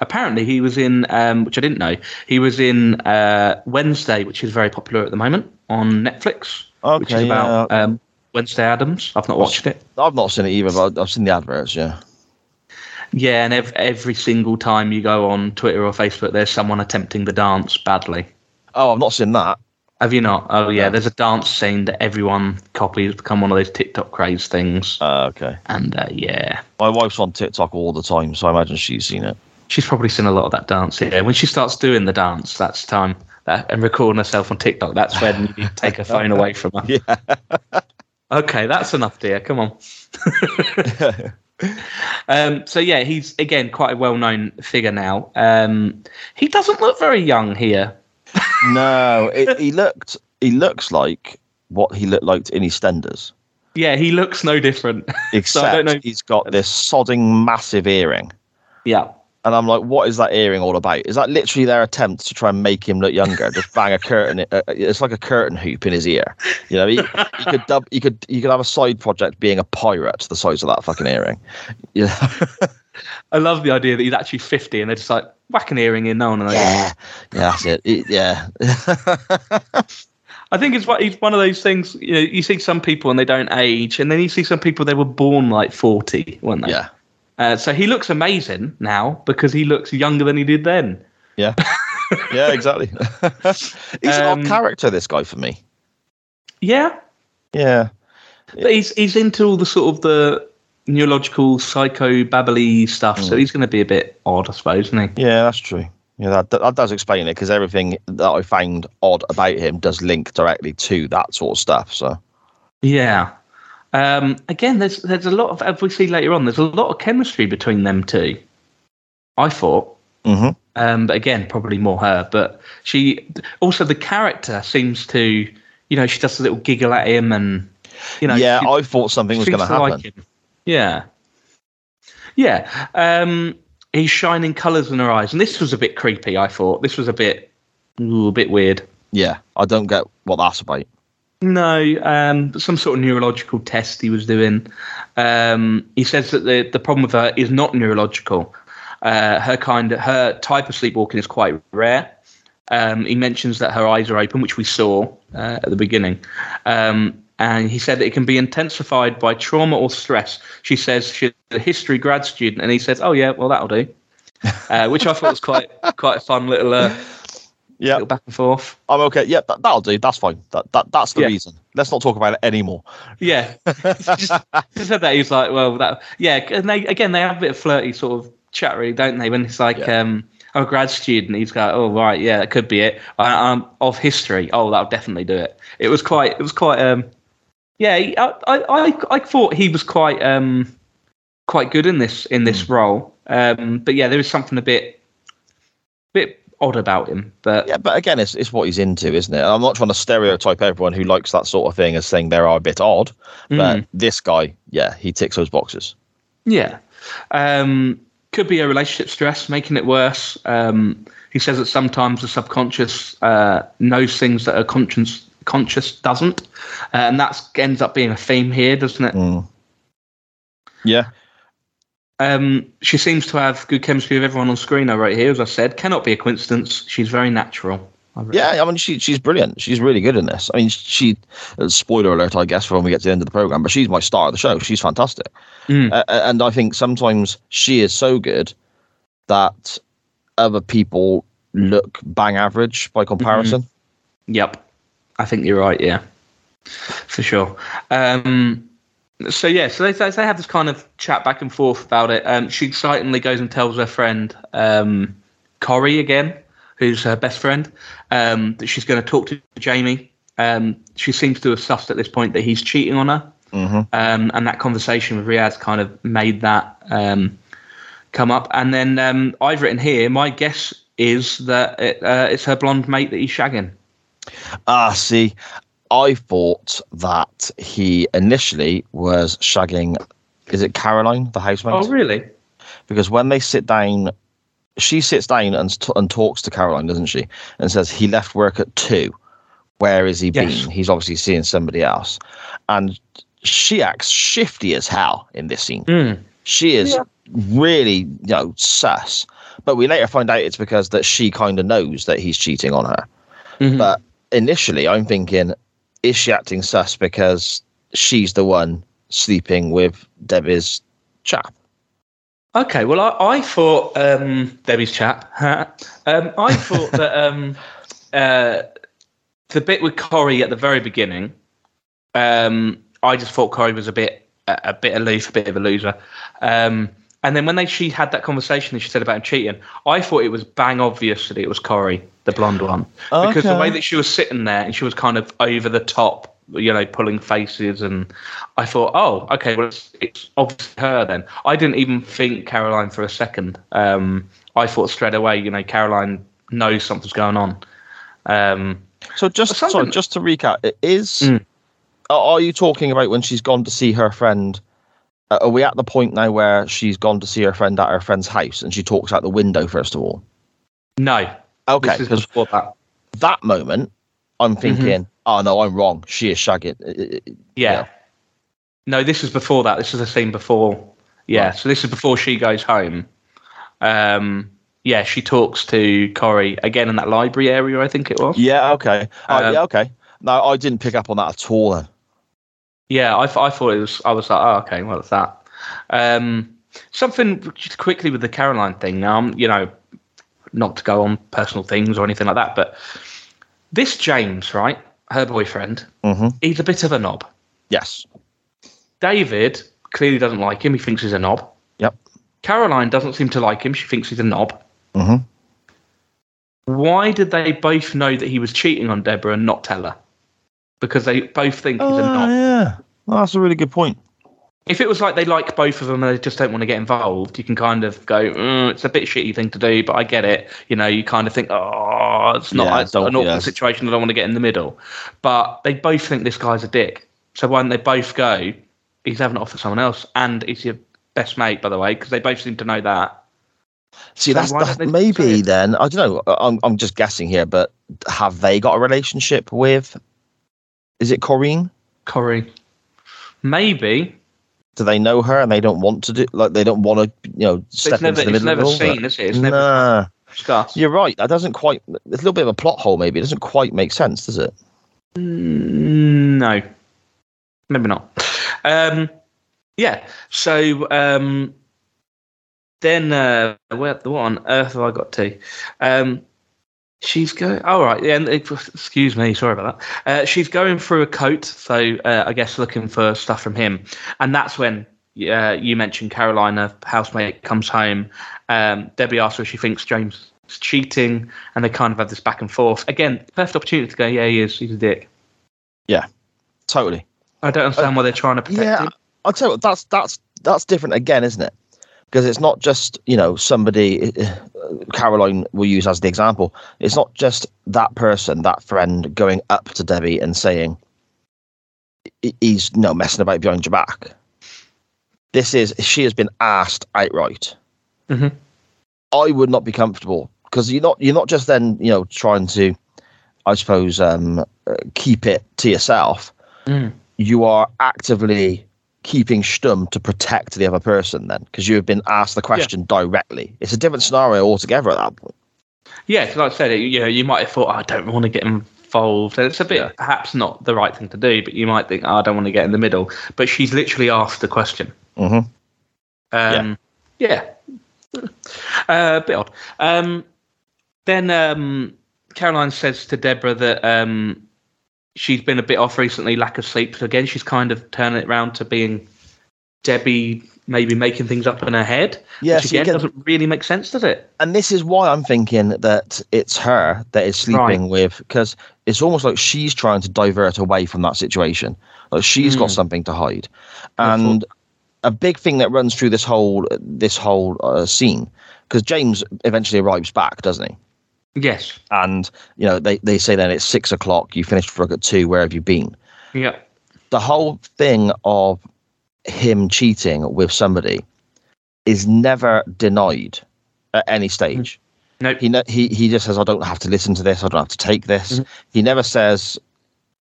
apparently, he was in um, which I didn't know. He was in uh, Wednesday, which is very popular at the moment on Netflix. Which is Okay, about um, Wednesday Addams. I've not watched it. I've not seen it either, but I've seen the adverts. Yeah. Yeah, and ev- every single time you go on Twitter or Facebook, there's someone attempting the dance badly. Oh, I've not seen that. Have you not? Oh yeah, there's a dance scene that everyone copies, become one of those TikTok craze things. Uh, okay. And uh, yeah, My wife's on TikTok all the time, so I imagine she's seen it. she's probably seen a lot of that dance. Yeah, when she starts doing the dance, that's time. That, and recording herself on TikTok, that's when you need to take her phone away from her. Yeah. Okay, that's enough, dear. Come on. Um, so yeah, he's again quite a well-known figure now. Um, he doesn't look very young here. no, it, he looked. He looks like what he looked like in EastEnders, Yeah, he looks no different. except don't know- he's got this sodding massive earring. yeah. And I'm like, what is that earring all about? Is that literally their attempt to try and make him look younger? Just bang a curtain. uh, It's like a curtain hoop in his ear. You know, he, he could dub. He could. He could have a side project being a pirate. The size of that fucking earring. Yeah, I love the idea that he's actually 50 and they're just like, whack an earring in, no one knows. yeah, yeah. That's it. It- yeah, I think it's, one- it's one of those things, you know, you see some people and they don't age, and then you see some people, they were born like 40, weren't they? yeah, Uh, so he looks amazing now because he looks younger than he did then. yeah, yeah. Exactly. He's an Um, odd character. This guy for me. Yeah, Yeah. but he's he's into all the sort of the neurological psycho babbly stuff, so he's going to be a bit odd, I suppose, isn't he? Yeah, that's true. Yeah, that that does explain it because everything that I found odd about him does link directly to that sort of stuff. So Yeah. Um, again, there's there's a lot of as we see later on. There's a lot of chemistry between them two. I thought, hmm um, but again, probably more her. But she also the character seems to, you know, she does a little giggle at him, and you know, yeah, she- I thought something was going to to happen. like. Yeah, yeah. Um, he's shining colours in her eyes, and this was a bit creepy. I thought this was a bit, ooh, a bit weird. Yeah, I don't get what that's about. No, um, some sort of neurological test he was doing. Um, he says that the the problem with her is not neurological. Uh, her kind, her type of sleepwalking is quite rare. Um, he mentions that her eyes are open, which we saw uh, at the beginning. Um, and he said that it can be intensified by trauma or stress. She says she's a history grad student, and he says, "Oh yeah, well that'll do," uh, which I thought was quite quite a fun little uh, Yeah, back and forth. I'm okay. Yeah, that, that'll do. That's fine. That, that that's the Yeah. reason. Let's not talk about it anymore. Yeah, just, just said that he's like, well, that yeah, and they again they have a bit of flirty sort of chat, really, don't they? When it's like, Yeah. um, I'm a grad student, he's like, oh right, yeah, that could be it. I, I'm of history. Oh, that'll definitely do it. It was quite, it was quite, um, yeah, I, I, I, thought he was quite, um, quite good in this in this role. Um, but yeah, there is something a bit odd about him. But Yeah, but again, it's it's what he's into, isn't it? I'm not trying to stereotype everyone who likes that sort of thing as saying they are a bit odd, but Mm. this guy, yeah, he ticks those boxes. Yeah. Um, could be a relationship stress making it worse. Um, he says that sometimes the subconscious uh, knows things that a conscious conscious doesn't, uh, and that ends up being a theme here, doesn't it? Mm. Yeah, Um, she seems to have good chemistry with everyone on screen. I wrote here, as I said, cannot be a coincidence. She's very natural. I yeah. I mean, she she's brilliant. She's really good in this. I mean, she. uh, Spoiler alert, I guess, for when we get to the end of the program. But she's my star of the show. She's fantastic, Mm. uh, and I think sometimes she is so good that other people look bang average by comparison. Yep, I think you're right. Yeah, for sure. Um, so yeah, so they, they have this kind of chat back and forth about it. Um, she excitedly goes and tells her friend um, Corey again, who's her best friend, um, that she's going to talk to Jamie. Um, she seems to have sussed at this point that he's cheating on her, Mhm. um, and that conversation with Riaz kind of made that um, come up. And then um, I've written here, my guess is that it, uh, it's her blonde mate that he's shagging. Ah, see, I thought that he initially was shagging. Is it Caroline, the housemaid? Oh, really? Because when they sit down, she sits down and t- and talks to Caroline, doesn't she? And says he left work at two. Where is he Yes. been? He's obviously seeing somebody else, and she acts shifty as hell in this scene. Mm. She is Yeah. really, you know, sus. But we later find out it's because that she kind of knows that he's cheating on her. Mhm. But initially, I'm thinking, is she acting sus because she's the one sleeping with Debbie's chap? Okay, well, I, I thought um, Debbie's chap. um, I thought that um, uh, the bit with Corey at the very beginning, um, I just thought Corey was a bit a, a bit aloof, a bit of a loser. Um, and then when they she had that conversation and she said about him cheating, I thought it was bang obvious that it was Corey, the blonde one, because the way that she was sitting there and she was kind of over the top, you know, pulling faces, and I thought, oh, okay, well, it's, it's obviously her then. I didn't even think Caroline for a second. Um, I thought straight away, you know, Caroline knows something's going on. Um, So just sorry, just to recap, it is. Mm. Are you talking about when she's gone to see her friend? Uh, Are we at the point now where she's gone to see her friend at her friend's house and she talks out the window first of all? no, Okay, because that. that moment, I'm Mm-hmm. thinking, oh no, I'm wrong. She is shagging. Uh, uh, Yeah. Yeah. No, this is before that. This is the scene before. Yeah, Right. so this is before she goes home. Um, yeah, she talks to Corey again in that library area. I think it was. Yeah. Okay. Um, yeah. Okay. No, I didn't pick up on that at all. Yeah, I, I thought it was. I was like, oh, okay, well, it's that. Um, something just quickly with the Caroline thing. Now, um, you know, not to go on personal things or anything like that, but this James, right, her boyfriend, hmm he's a bit of a knob. Yes. David clearly doesn't like him. He thinks he's a knob. Yep. Caroline doesn't seem to like him. She thinks he's a knob. hmm Why did they both know that he was cheating on Deborah and not tell her? Because they both think he's a Oh knob. yeah. Well, that's a really good point. If it was like they like both of them and they just don't want to get involved, you can kind of go, mm, it's a bit shitty thing to do, but I get it. You know, you kind of think, oh, it's not Yeah, it's an awkward yeah. situation. I don't want to get in the middle. But they both think this guy's a dick. So why don't they both go, he's having it off with someone else, and he's your best mate, by the way, because they both seem to know that. See, So that's, that's don't they say maybe then. I don't know. I'm I'm just guessing here, but have they got a relationship with? Is it Corrine? Corey. Maybe. Do they know her and they don't want to do like they don't want to you know step It's never, into the it's middle never of it all, seen, is it? It's never Nah, discussed. you're right. That doesn't quite. It's a little bit of a plot hole. Maybe it doesn't quite make sense, does it? Mm, No, maybe not. Um, yeah. So um, then, uh, where what on earth have I got to? Um, she's going. All right. Yeah. and Excuse me. Sorry about that. Uh, she's going through a coat. So uh, I guess looking for stuff from him, and that's when. Uh, you mentioned Carolina housemate comes home. Um, Debbie asks her if she thinks James is cheating, and they kind of have this back and forth. Again, first opportunity to go, yeah, he is. He's a dick. Yeah. Totally. I don't understand why they're trying to protect Yeah, him. I'll tell you what. That's that's that's different again, isn't it? Because it's not just you know somebody. uh, Caroline will use as the example. It's not just that person, that friend, going up to Debbie and saying he's you know messing about behind your back. This is she has been asked outright. Mhm. I would not be comfortable because you're not you're not just then you know trying to, I suppose, um, uh, keep it to yourself Mm. you are actively keeping stum to protect the other person then because you have been asked the question directly it's a different scenario altogether at that point Yeah, like I said, you know, you might have thought, oh, I don't want to get involved. And it's a bit Yeah. perhaps not the right thing to do, but you might think, oh, I don't want to get in the middle. But she's literally asked the question. mm-hmm. Um, yeah. Uh, a bit odd. Um, then um, Caroline says to Deborah that um, she's been a bit off recently, lack of sleep. So again, she's kind of turning it around to being Debbie maybe making things up in her head. Yeah, which see, again, again- doesn't really make sense, does it? and this is why i'm thinking that it's her that is sleeping with because it's almost like she's trying to divert away from that situation like she's got Mm. something to hide and a big thing that runs through this whole this whole uh, scene because james eventually arrives back doesn't he Yes. and you know they, they say then it's six o'clock you finished work at two where have you been Yeah. the whole thing of him cheating with somebody is never denied at any stage. Nope. He ne- he he just says, "I don't have to listen to this. I don't have to take this." Mhm. He never says,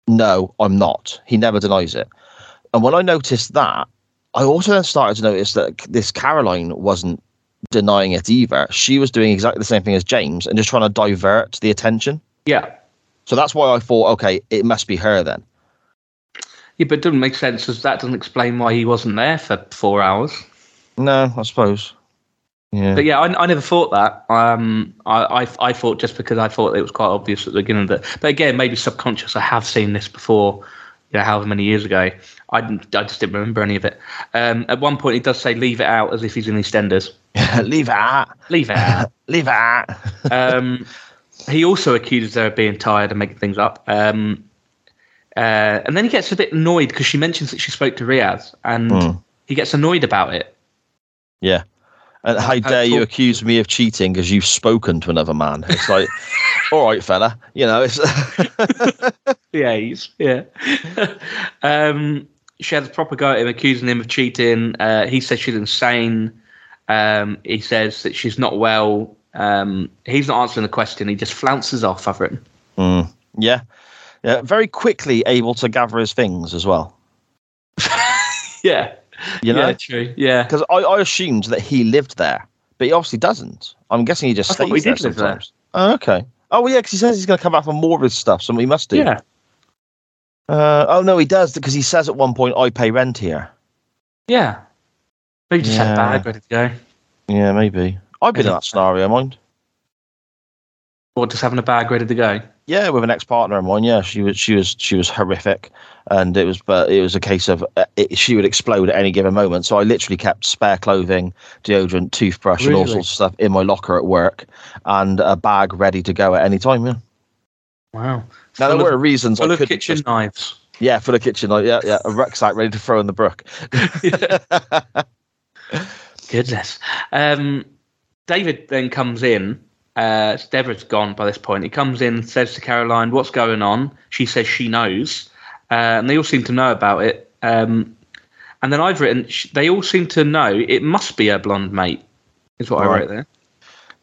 "No, I'm not." He never denies it. And when I noticed that, I also then started to notice that this Caroline wasn't denying it either. She was doing exactly the same thing as James and just trying to divert the attention. Yeah. So that's why I thought, okay, it must be her then. Yeah, but it doesn't make sense as that doesn't explain why he wasn't there for four hours. No, I suppose. Yeah. But yeah, I, I never thought that. Um, I, I I thought just because I thought it was quite obvious at the beginning that. But again, maybe subconscious. I have seen this before. You know, however many years ago, I didn't- I just didn't remember any of it. Um, at one point, he does say "leave it out" as if he's in EastEnders. leave it at. Leave it out. Leave it at. um, he also accuses her of being tired and making things up. Um, uh, and then he gets a bit annoyed because she mentions that she spoke to Riaz, and Hmm. he gets annoyed about it. Yeah. And how dare you accuse me of cheating because you've spoken to another man? It's like, all right, fella, you know, it's yeah, he's yeah. um, she has a proper go at him, accusing him of cheating. Uh, he says she's insane. Um, he says that she's not well. Um, he's not answering the question. He just flounces off. I've written. Mm, yeah, yeah. Very quickly able to gather his things as well. yeah, you know, yeah, true. Yeah, because I, I assumed that he lived there, but he obviously doesn't. I'm guessing he just I stays he there did live sometimes. Oh, okay. Oh, well, yeah, because he says he's going to come back for more of his stuff, so he must do. yeah, Uh, oh no, he does because he says at one point, "I pay rent here." yeah. Maybe just had a bag ready to go, Yeah, maybe. I've been in that scenario, mind. or just having a bag ready to go. Yeah, with an ex-partner of mine. Yeah, she was she was she was horrific, and it was but it was a case of uh, it, she would explode at any given moment. So I literally kept spare clothing, deodorant, toothbrush, and all Really? sorts of stuff in my locker at work, and a bag ready to go at any time. Yeah. Wow. Now Full there of- were reasons I of kitchen just, knives. yeah for the kitchen. Like, yeah, yeah, a rucksack ready to throw in the brook. Goodness. Um, David then comes in. Uh, Deborah's gone by this point. He comes in, says to Caroline, "What's going on?" She says she knows, uh, and they all seem to know about it. Um, and then I've written, they all seem to know it must be her blonde mate. Is what I Right. wrote there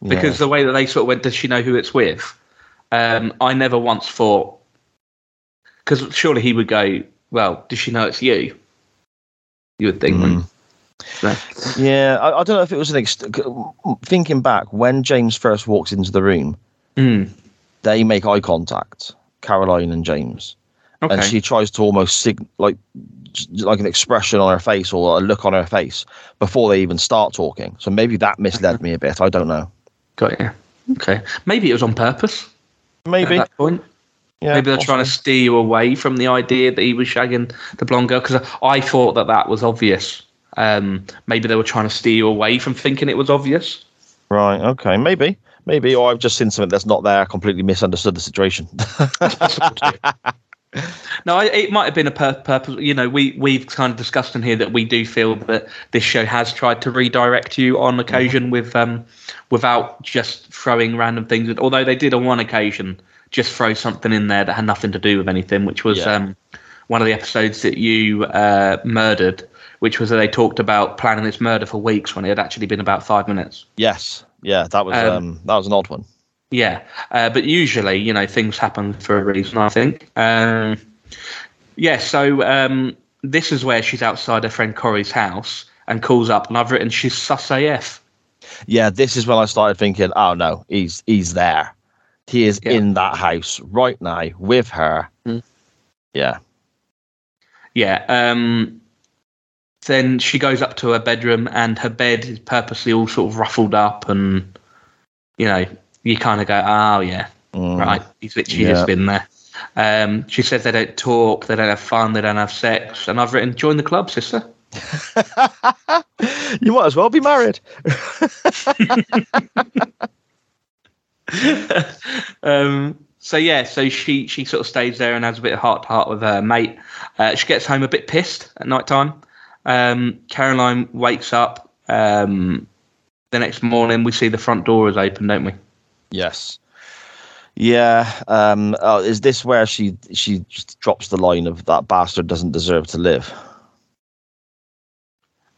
because the way that they sort of went, does she know who it's with? Um, I never once thought because surely he would go, "Well, does she know it's you?" You would think. Mm. Yeah, I, I don't know if it was an ex- thinking back when James first walks into the room. Mm. They make eye contact, Caroline and James, Okay. and she tries to almost sig- like like an expression on her face or a look on her face before they even start talking. So maybe that misled me a bit. I don't know. Got you. Okay. Maybe it was on purpose Maybe. at that point. Yeah, Maybe they're trying to steer you away from the idea that he was shagging the blonde girl because I thought that that was obvious. Um, maybe they were trying to steer you away from thinking it was obvious. Right. Okay. Maybe. Maybe. Or I've just seen something that's not there. I Completely misunderstood the situation. No, I, it might have been a pur- purpose. You know, we we've kind of discussed in here that we do feel that this show has tried to redirect you on occasion with um, without just throwing random things. in. Although they did on one occasion just throw something in there that had nothing to do with anything, which was Yeah. um, one of the episodes that you uh, murdered, which was that they talked about planning this murder for weeks when it had actually been about five minutes. yes. Yeah. That was Um, um, that was an odd one. Yeah, uh, but usually, you know, things happen for a reason. I think. Um, yeah, so um, this is where she's outside her friend Corey's house and calls up, and I've written she's sus AF. Yeah. This is when I started thinking. Oh no, he's he's there. He is Yeah. in that house right now with her. Mm. Yeah. Yeah. Um, then she goes up to her bedroom, and her bed is purposely all sort of ruffled up, and you know, you kind of go, "Oh yeah, Mm. right." He's literally Yeah. just been there. Um, she says they don't talk, they don't have fun, they don't have sex, and I've written, "Join the club, sister." you might as well be married. um, so yeah, so she she sort of stays there and has a bit of heart to heart with her mate. Uh, she gets home a bit pissed at night time. Um, Caroline wakes up. Um, the next morning, we see the front door is open, don't we? Yes. Yeah. Um, oh, is this where she she just drops the line of that bastard doesn't deserve to live?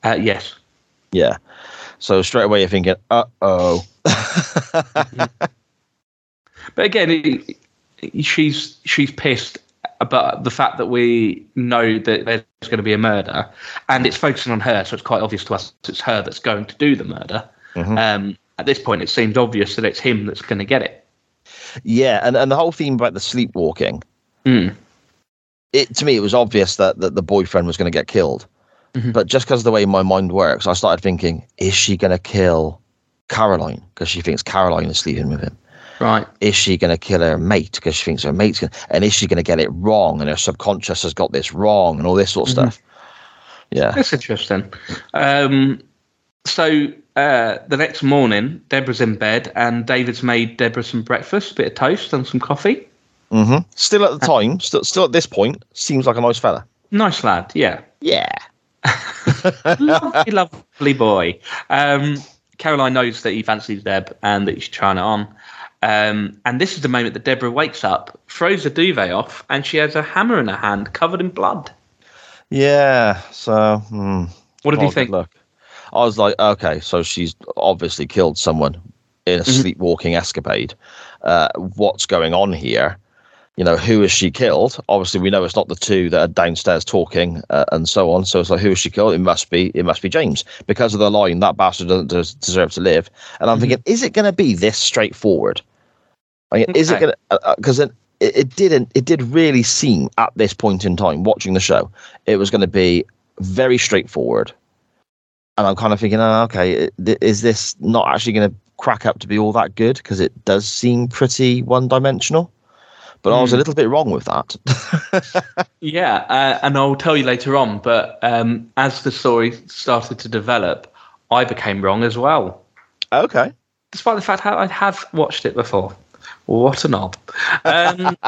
Uh, yes. Yeah. So straight away you're thinking, uh oh. But again, it- she's she's pissed about the fact that we know that there's going to be a murder, and it's focusing on her, so it's quite obvious to us it's her that's going to do the murder. Mhm. Um, at this point, it seems obvious that it's him that's going to get it. yeah, and, and the whole theme about the sleepwalking, Mm. it to me it was obvious that, that the boyfriend was going to get killed. Mhm. But just because of the way my mind works, I started thinking, is she going to kill Caroline because she thinks Caroline is sleeping with him? Right. is she going to kill her mate because she thinks her mate's going to, and is she going to get it wrong and her subconscious has got this wrong and all this sort of Mhm. stuff yeah That's interesting. Um, so uh, the next morning, Deborah's in bed, and David's made Deborah some breakfast, a bit of toast, and some coffee. hmm still at the time still still at this point seems like a nice fella Nice lad, yeah. yeah lovely, lovely boy. Um, Caroline knows that he fancies Deb and that he's trying it on. Um, and this is the moment that Deborah wakes up, throws the duvet off, and she has a hammer in her hand covered in blood. Yeah. So, hmm, What did not you think? Look, I was like, okay, so she's obviously killed someone in a Mhm. sleepwalking escapade. Uh, what's going on here? You know, who has she killed? Obviously, we know it's not the two that are downstairs talking uh, and so on. So it's like, who has she killed? It must be, it must be James because of the line that bastard doesn't deserve to live. And I'm Mhm. thinking, is it going to be this straightforward? I mean, is it going to? Because it, it didn't. It did really seem at this point in time, watching the show, it was going to be very straightforward. And I'm kind of thinking, oh, okay, is this not actually going to crack up to be all that good? Because it does seem pretty one dimensional. But I was a Hmm. little bit wrong with that. Yeah, uh, and I'll tell you later on. But um, as the story started to develop, I became wrong as well, okay. despite the fact that I have watched it before. What a knob! Um,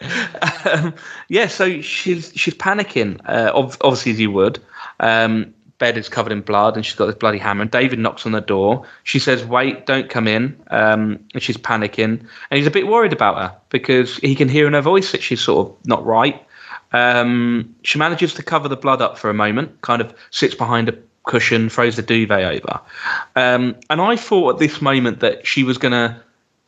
um, yeah, so she's she's panicking. Uh, ob- obviously, as you would. Um, bed is covered in blood, and she's got this bloody hammer. And David knocks on the door. She says, "Wait, don't come in." Um, and she's panicking, and he's a bit worried about her because he can hear in her voice that she's sort of not right. Um, she manages to cover the blood up for a moment, kind of sits behind a cushion, throws the duvet over. Um, and I thought at this moment that she was gonna,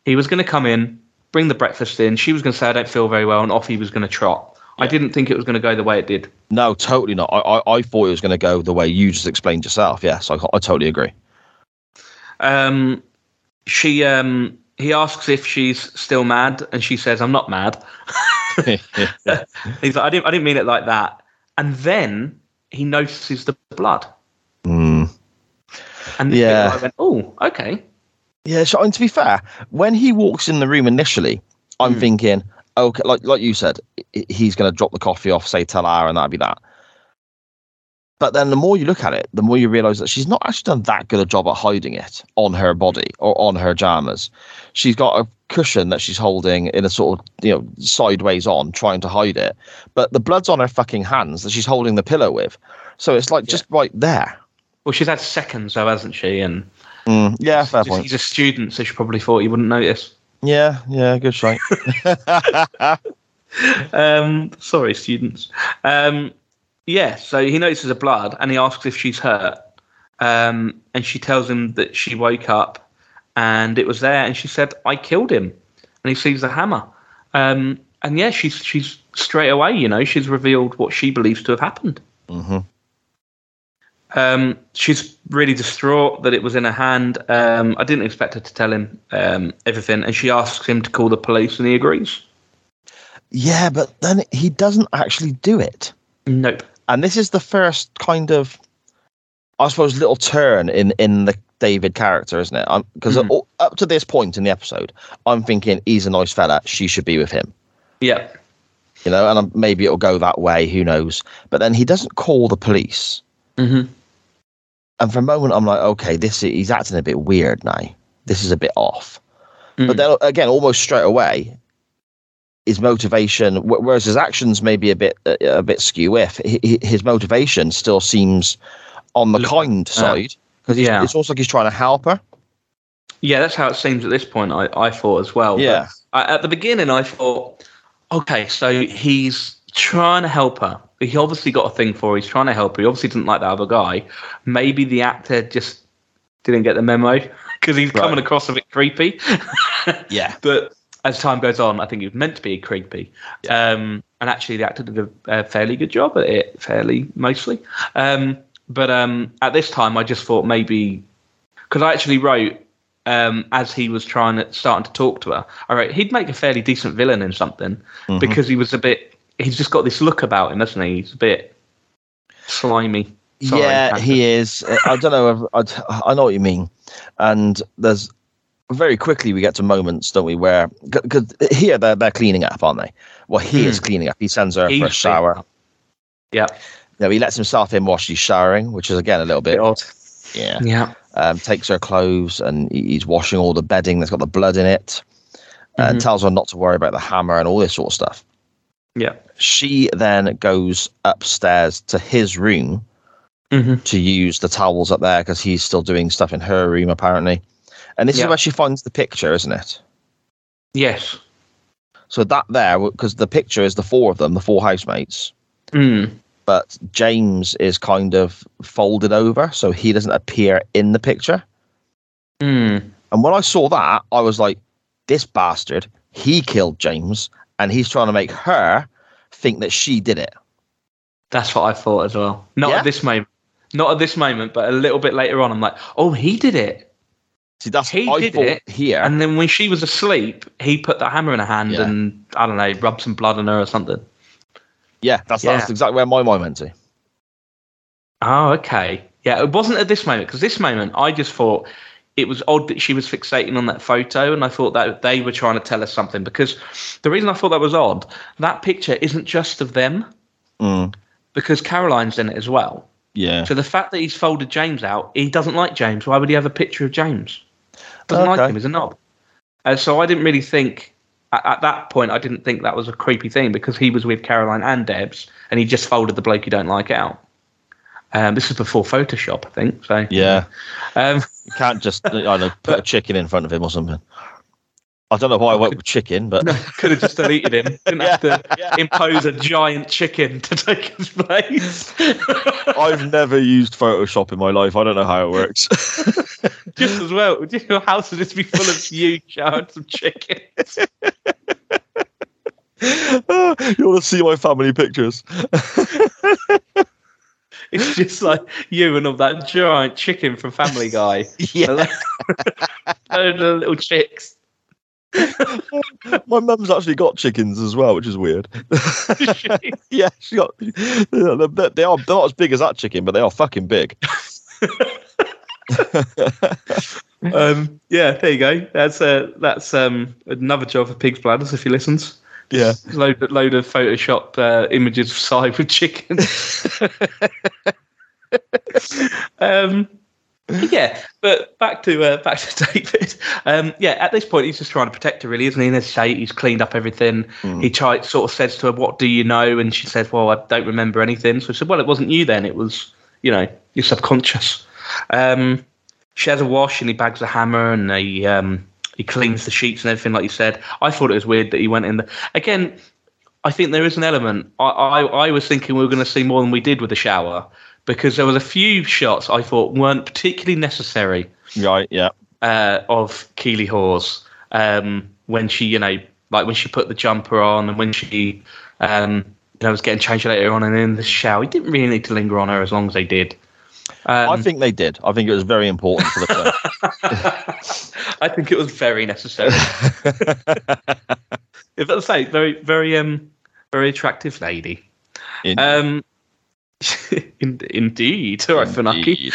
he was gonna come in, bring the breakfast in. She was gonna say, "I don't feel very well," and off he was gonna trot. I didn't think it was going to go the way it did. No, totally not. I, I, I thought it was going to go the way you just explained yourself. Yes, I, I totally agree. Um, she um, he asks if she's still mad, and she says, "I'm not mad." He's like, "I didn't, I didn't mean it like that." And then he notices the blood, Hmm. and Yeah. I went, "Oh, okay." Yeah, so and to be fair, when he walks in the room initially, I'm Hmm. thinking, okay, like like you said, he's going to drop the coffee off, say tell her, and that'd be that. But then the more you look at it, the more you realise that she's not actually done that good a job at hiding it on her body or on her jammers. She's got a cushion that she's holding in a sort of you know sideways on, trying to hide it. But the blood's on her fucking hands that she's holding the pillow with. So it's like just right there. Well, she's had seconds, though, hasn't she? And Mm, yeah, fair point. he's a student, so she probably thought he wouldn't notice. Yeah, yeah, good shot. Um, sorry, students. Um, yeah, so he notices a blood and he asks if she's hurt. Um, and she tells him that she woke up and it was there. And she said, I killed him. And he sees the hammer. Um, and yeah, she's she's straight away, you know, she's revealed what she believes to have happened. hmm Um, she's really distraught that it was in her hand. Um, I didn't expect her to tell him um, everything. And she asks him to call the police and he agrees. Yeah, but then he doesn't actually do it. Nope. And this is the first kind of, I suppose, little turn in in the David character, isn't it? Because Mhm. up to this point in the episode, I'm thinking he's a nice fella. She should be with him, Yeah. you know. And maybe it'll go that way. Who knows? But then he doesn't call the police. hmm And for a moment, I'm like, okay, this he's acting a bit weird now. This is a bit off. Mm. But then again, almost straight away, his motivation, whereas his actions may be a bit uh, a bit skew. If hi- hi- his motivation still seems on the Look, kind side, because yeah. it's almost like he's trying to help her. Yeah, that's how it seems at this point. I, I thought as well. Yeah. I, at the beginning, I thought, okay, so he's trying to help her. He obviously got a thing for her. He's trying to help her. He obviously didn't like that other guy. Maybe the actor just didn't get the memo because he's coming across a bit creepy. Yeah, but as time goes on, I think he was meant to be creepy. Um, and actually, the actor did a, a fairly good job at it, fairly mostly. Um, but um, at this time, I just thought maybe because I actually wrote um, as he was trying to starting to talk to her. I wrote he'd make a fairly decent villain in something Mhm. because he was a bit. He's just got this look about him, hasn't he? He's a bit slimy. Sorry, yeah, he is. I don't know. I, I know what you mean. And there's very quickly we get to moments, don't we, where because here they're they're cleaning up, aren't they? Well, he Hmm. is cleaning up. He sends her for a shower. Yeah, know, he lets himself in while she's showering, which is again a little bit bit odd. yeah. Yeah, Um, takes her clothes and he's washing all the bedding that's got the blood in it, and Mhm. tells her not to worry about the hammer and all this sort of stuff. Yeah. She then goes upstairs to his room Mhm. to use the towels up there because he's still doing stuff in her room apparently. And this Yeah. is where she finds the picture, isn't it? Yes. So that there, because the picture is the four of them, the four housemates, Mm. but James is kind of folded over, so he doesn't appear in the picture. Mm. And when I saw that, I was like, this bastard, he killed James, and he's trying to make her think that she did it. That's what I thought as well. Not Yeah? at this moment. Not at this moment, but a little bit later on, I'm like, oh, he did it. See, that's He what I did it, here. And then when she was asleep, he put the hammer in her hand Yeah. and I don't know, rubbed some blood on her or something. yeah, that's Yeah. that's exactly where my mind went to. Oh, okay. Yeah, it wasn't at this moment because this moment I just thought it was odd that she was fixating on that photo, and I thought that they were trying to tell us something. Because the reason I thought that was odd, that picture isn't just of them, Mm, because Caroline's in it as well. yeah. So the fact that he's folded James out, he doesn't like James. Why would he have a picture of James? Doesn't like him. He's a knob. Uh, so I didn't really think at, at that point. I didn't think that was a creepy thing because he was with Caroline and Debs, and he just folded the bloke you don't like out. Um, this is before Photoshop, I think. So Yeah. Um, You can't just I don't know, put a chicken in front of him or something. I don't know why I went with chicken, but no, could have just deleted him. Didn't have to Yeah. impose a giant chicken to take his place. I've never used Photoshop in my life. I don't know how it works. just as well. Would Your house would just be full of you showering some chickens. you want to see my family pictures? It's just like you and all that giant chicken from Family Guy. Yeah. Load of little chicks. My mum's actually got chickens as well, which is weird. yeah, she got. They are not as big as that chicken, but they are fucking big. um, yeah, there you go. That's uh, that's um, another job for Pig's Bladders if he listens. Yeah. Load load of Photoshop uh, images of side with chickens. um, yeah, but back to uh, back to David. Um, yeah, at this point he's just trying to protect her, really, isn't he? And as say, he's cleaned up everything. Mm. He sort of says to her, "What do you know?" And she says, "Well, I don't remember anything." So I said, "Well, it wasn't you then. It was, you know, your subconscious." Um, she has a wash and he bags a hammer and he um, he cleans the sheets and everything, like you said. I thought it was weird that he went in the again. I think there is an element. I, I, I was thinking we were going to see more than we did with the shower because there was a few shots I thought weren't particularly necessary Right. Yeah. uh, of Keeley Hawes um, when she, you know, like when she put the jumper on and when she, um, you know, was getting changed later on and in the shower. He didn't really need to linger on her as long as they did. Um, I think they did. I think it was very important for the film. I think it was very necessary. if I say very, very, um, very attractive lady. Um, in, indeed, all right, Funaki.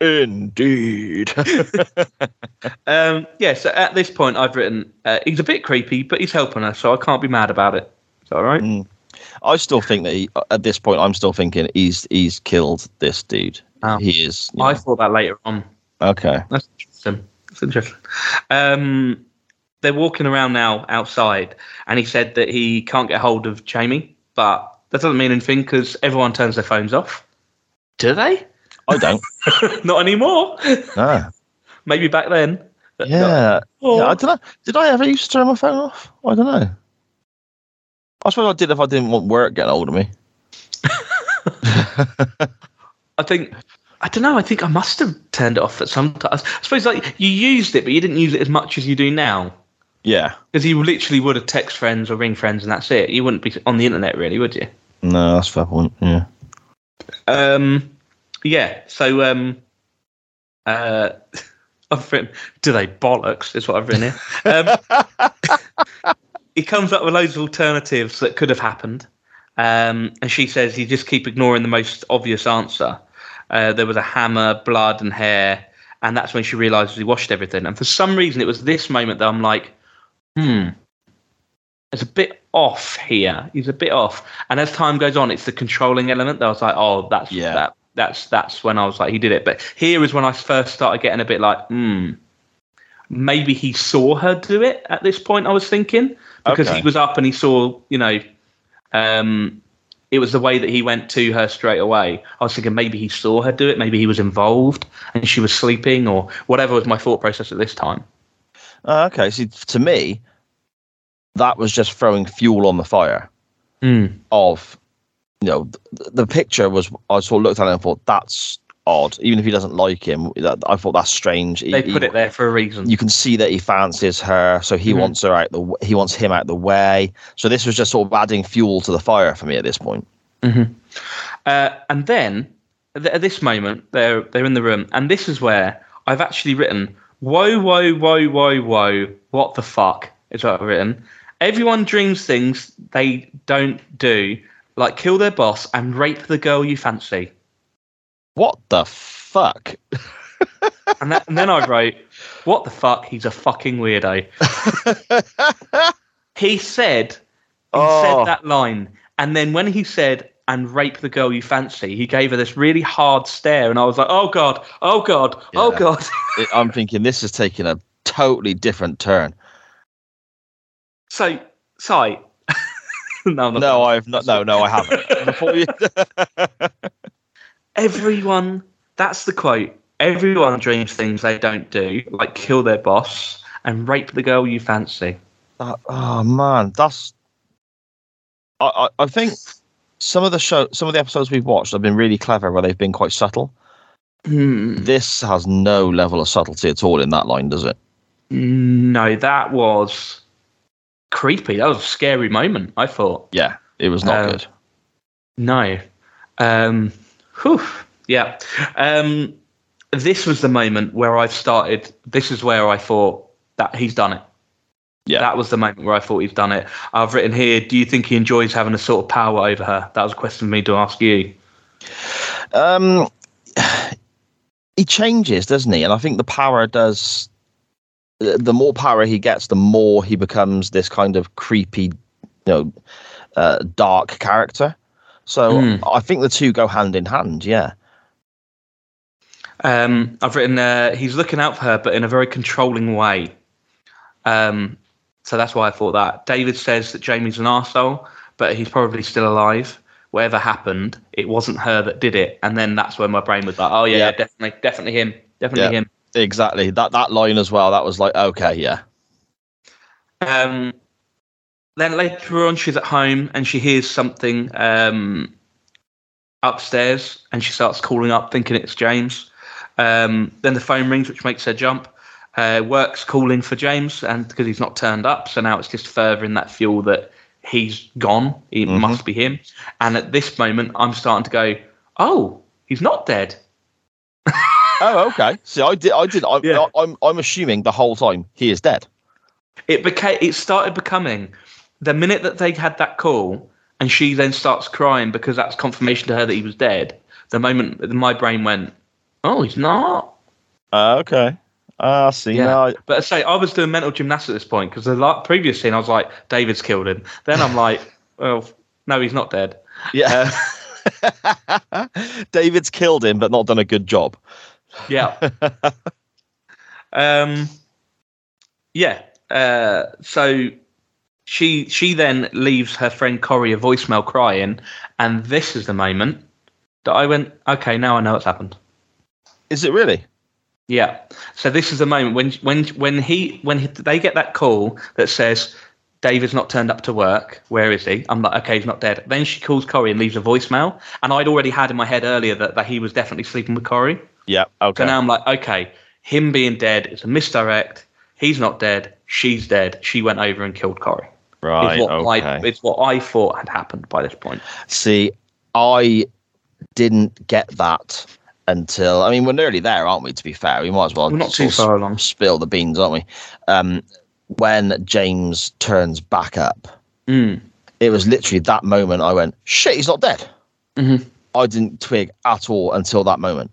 Indeed. Um, yeah, so at this point, I've written uh, he's a bit creepy, but he's helping us, so I can't be mad about it. Is that all right? Mm. I still think that he, at this point, I'm still thinking he's he's killed this dude. Oh. He is. you I thought that later on. okay. That's interesting. That's interesting. Um, they're walking around now outside, and he said that he can't get hold of Jamie, but that doesn't mean anything because everyone turns their phones off. Do they? I don't. Not anymore. No. Maybe back then. Yeah. Yeah. I don't know. Did I ever used to turn my phone off? I don't know. I suppose I did if I didn't want work getting hold of me. I think I don't know. I think I must have turned it off at some time. I suppose like you used it, but you didn't use it as much as you do now. Yeah. Because you literally would have text friends or ring friends, and that's it. You wouldn't be on the internet, really, would you? No, that's fair point. Yeah. Um, yeah. So, um, uh, I've written, "Do they bollocks?" Is what I've written here. Um, he comes up with loads of alternatives that could have happened, um, and she says you just keep ignoring the most obvious answer. Uh, there was a hammer, blood, and hair, and that's when she realizes he washed everything. And for some reason, it was this moment that I'm like, hmm, it's a bit off here. He's a bit off. And as time goes on, it's the controlling element that I was like, oh, that's Yeah. that. That's that's when I was like, he did it. But here is when I first started getting a bit like, hmm, maybe he saw her do it at this point. I was thinking because Okay. he was up and he saw, you know, um, it was the way that he went to her straight away. I was thinking maybe he saw her do it, maybe he was involved and she was sleeping or whatever was my thought process at this time. Uh, okay, see, to me, that was just throwing fuel on the fire Mm. of, you know, the, the picture was. I sort of looked at it and thought that's odd. Even if he doesn't like him, that, I thought that's strange. He- They he- put it there for a reason. you can see that he fancies her, so he Mhm. wants her out the he wants him out the way. So this was just sort of adding fuel to the fire for me at this point. Uh, and then th- at this moment, they're they're in the room, and this is where I've actually written, "Whoa, whoa, whoa, whoa, whoa! What the fuck?" is what I've written. Everyone dreams things they don't do, like kill their boss and rape the girl you fancy. What the fuck? And, that, and then I wrote, "What the fuck? He's a fucking weirdo." he said, he Oh. said that line, and then when he said, "and rape the girl you fancy," he gave her this really hard stare, and I was like, "Oh god, oh god, oh god." I'm thinking this is taking a totally different turn. So, sorry. no, No, I've not. No, no, I haven't. Everyone, that's the quote. Everyone dreams things they don't do, like kill their boss and rape the girl you fancy. Uh, oh man, that's. I, I I think some of the show, some of the episodes we've watched have been really clever, where they've been quite subtle. Hmm. This has no level of subtlety at all in that line, does it? No, that was creepy. That was a scary moment. I thought. Yeah, it was not Uh, good. No. Um, whew, yeah. Um, this was the moment where I started. This is where I thought that he's done it. Yeah. That was the moment where I thought he's done it. I've written here, do you think he enjoys having a sort of power over her? That was a question for me to ask you. Um, he changes, doesn't he? And I think the power does. The more power he gets, the more he becomes this kind of creepy, you know, uh, dark character. So Mm. I think the two go hand in hand. Yeah. Um, I've written, uh, he's looking out for her, but in a very controlling way. Um, so that's why I thought that. David says that Jamie's an arsehole, but he's probably still alive. Whatever happened, it wasn't her that did it. And then that's where my brain was like, oh, yeah, Yeah. definitely, definitely him. Definitely Yeah. him. Exactly. That that line as well. That was like okay, yeah. Um, then later on, she's at home and she hears something um, upstairs and she starts calling up, thinking it's James. Um, then the phone rings, which makes her jump. Uh, works calling for James, and because he's not turned up, so now it's just furthering that fuel that he's gone. It Mhm. must be him. And at this moment, I'm starting to go, "Oh, he's not dead." Oh, okay. See, I did. I did. I'm, Yeah. I'm. I'm assuming the whole time he is dead. it became it started becoming the minute that they had that call and she then starts crying because that's confirmation to her that he was dead the moment my brain went oh he's not Uh, okay. Ah, see. Yeah. No, I- but I say i was doing mental gymnastics at this point because the la- previous scene i was like david's killed him then i'm like well no he's not dead yeah. David's killed him, but not done a good job. Yeah. Um yeah uh so she she then leaves her friend Corey a voicemail crying and this is the moment that I went okay now I know what's happened. Is it really? yeah. So this is the moment when when when he when he, they get that call that says David's not turned up to work. Where is he? I'm like okay he's not dead. Then she calls Corey and leaves a voicemail and I'd already had in my head earlier that, that he was definitely sleeping with Corey Yeah. Okay. so now I'm like, okay, him being dead is a misdirect. He's not dead. She's dead. She went over and killed Corey. right. It's what, Okay. I, it's what I thought had happened by this point. See, I didn't get that until I mean we're nearly there, aren't we? To be fair, we might as well We're not too far along. spill the beans, aren't we? Um, when James turns back up, Mm. it was literally that moment I went, "Shit, he's not dead." Mhm. I didn't twig at all until that moment.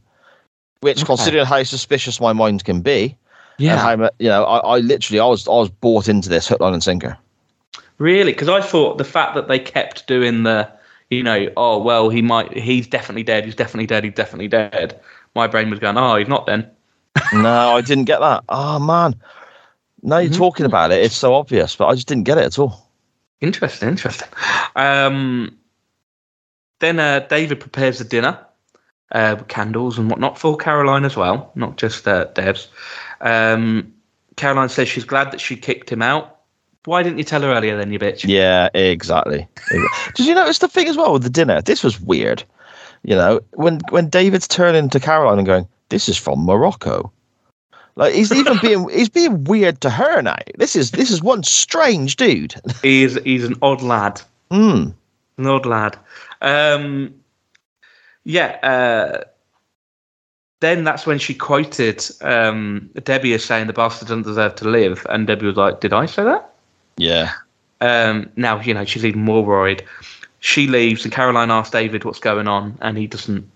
Which, Okay. considering how suspicious my mind can be, and Yeah, how you know, I, I literally I was I was bought into this hook, line, and sinker. really, because I thought the fact that they kept doing the, you know, oh well, he might, he's definitely dead. He's definitely dead. He's definitely dead. My brain was going, oh, he's not then. no, I didn't get that. Oh man. Now you're Mhm. talking about it, it's so obvious, but I just didn't get it at all. Interesting, interesting. Um, then uh, David prepares the dinner uh, candles and whatnot for Caroline as well, not just uh, Deb's. Um, Caroline says she's glad that she kicked him out. Why didn't you tell her earlier then, you bitch? Yeah, exactly. Did you notice the thing as well with the dinner? This was weird. You know, when when David's turning to Caroline and going, "This is from Morocco," like he's even being he's being weird to her now. This is this is one strange dude. He's he's an odd lad. Hmm. An odd lad. Um, yeah. Uh, then that's when she quoted um, Debbie as saying the bastard doesn't deserve to live, and Debbie was like, "Did I say that?" Yeah. Um, now you know she's even more worried. She leaves, and Caroline asks David what's going on, and he doesn't.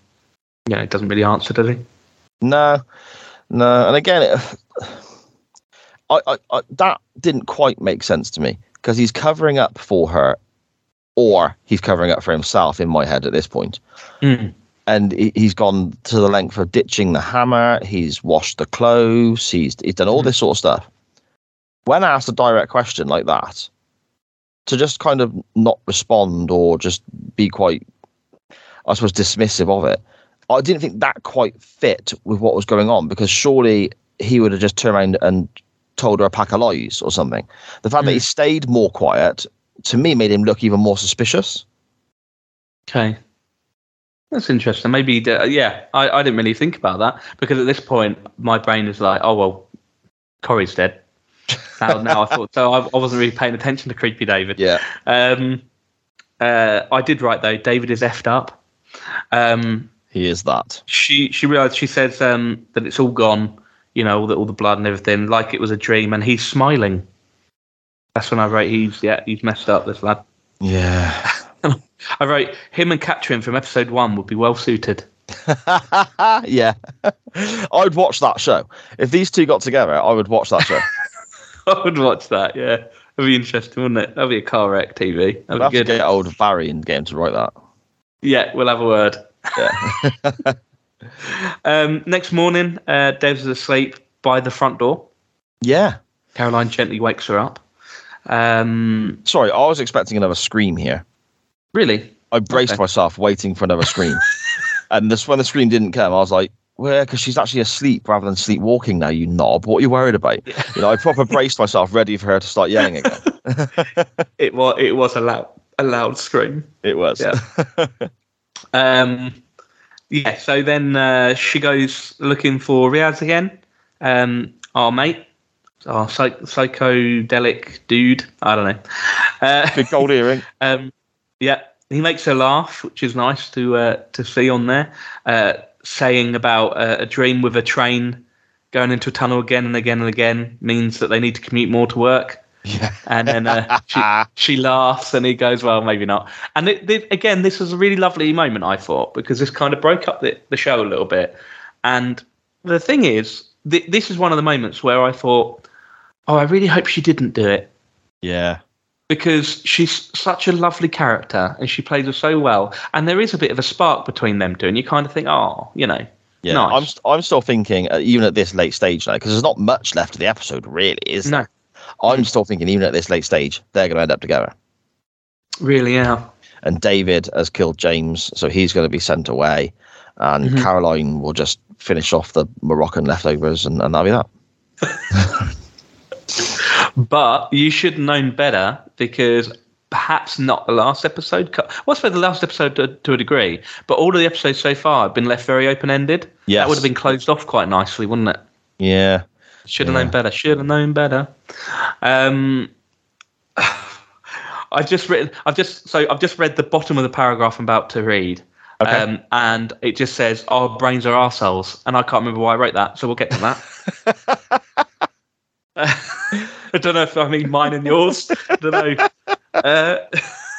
You know, doesn't really answer, does he? No, no. And again, it, I, I, I, that didn't quite make sense to me because he's covering up for her, or he's covering up for himself in my head at this point. Mm. And he, he's gone to the length of ditching the hammer. He's washed the clothes. He's he's done all Mhm. this sort of stuff. When I asked a direct question like that, to just kind of not respond or just be quite, I suppose, dismissive of it. I didn't think that quite fit with what was going on because surely he would have just turned around and told her a pack of lies or something. The fact that he stayed more quiet to me made him look even more suspicious. Okay. That's interesting. Maybe, did- yeah, I, I didn't really think about that because at this point, my brain is like, oh, well, Corey's dead. Now, now I thought, so I, I wasn't really paying attention to Creepy David. Yeah. Um, uh, I did write, though, David is effed up. Um, He is that. she she realized she says um, that it's all gone, you know, all the, all the blood and everything, like it was a dream, and he's smiling. That's when I wrote, he's yeah, he's messed up, this lad. Yeah. I wrote him and Katrin from episode one would be well suited. yeah. I'd watch that show. If these two got together, I would watch that show. I would watch that. Yeah, that'd be interesting, wouldn't it? That'd be a car wreck TV. I'd That'd have be to good. get hold of Barry and get him to write that. Yeah, we'll have a word. Yeah. Um, next morning, uh, Deb's asleep by the front door. yeah. Caroline gently wakes her up. Um, Sorry, I was expecting another scream here. really? I braced Okay. myself waiting for another scream. and this when the scream didn't come, I was like, well, because she's actually asleep rather than sleepwalking now, you knob. What are you worried about? You know, I proper braced myself ready for her to start yelling again. It was. It was a loud, a loud scream. It was. Yeah. Um, yeah. So then uh, she goes looking for Riaz again. Um, our mate, our psych- psychedelic dude. I don't know. Uh, Big gold earring. um, yeah, he makes her laugh, which is nice to uh, to see on there. Uh, saying about uh, a dream with a train going into a tunnel again and again and again means that they need to commute more to work. Yeah. And then uh, she, she laughs and he goes, well, maybe not. And it, it- again, this was a really lovely moment, I thought, because this kind of broke up the, the show a little bit. And the thing is, th- this is one of the moments where I thought, oh, I really hope she didn't do it Yeah. because she's such a lovely character and she plays her so well. And there is a bit of a spark between them two. And you kind of think, oh, you know, Yeah. Nice. I'm, I'm still thinking, uh, even at this late stage now, because there's not much left of the episode, really, is there? no, I'm still thinking, even at this late stage, they're going to end up together. really, yeah. and David has killed James, so he's going to be sent away, and Mhm. Caroline will just finish off the Moroccan leftovers, and, and that'll be that. But you should have known better because perhaps not the last episode. What's Well, I the last episode to, to a degree, but all of the episodes so far have been left very open ended. Yeah, That would have been closed off quite nicely, wouldn't it? Yeah, Should have Yeah. known better. Should have known better. Um, I've just written. I've just so I've just read the bottom of the paragraph I'm about to read. Okay. Um, and it just says our brains are arseholes, and I can't remember why I wrote that, so we'll get to that. I don't know if I mean mine and yours. I don't know. Uh,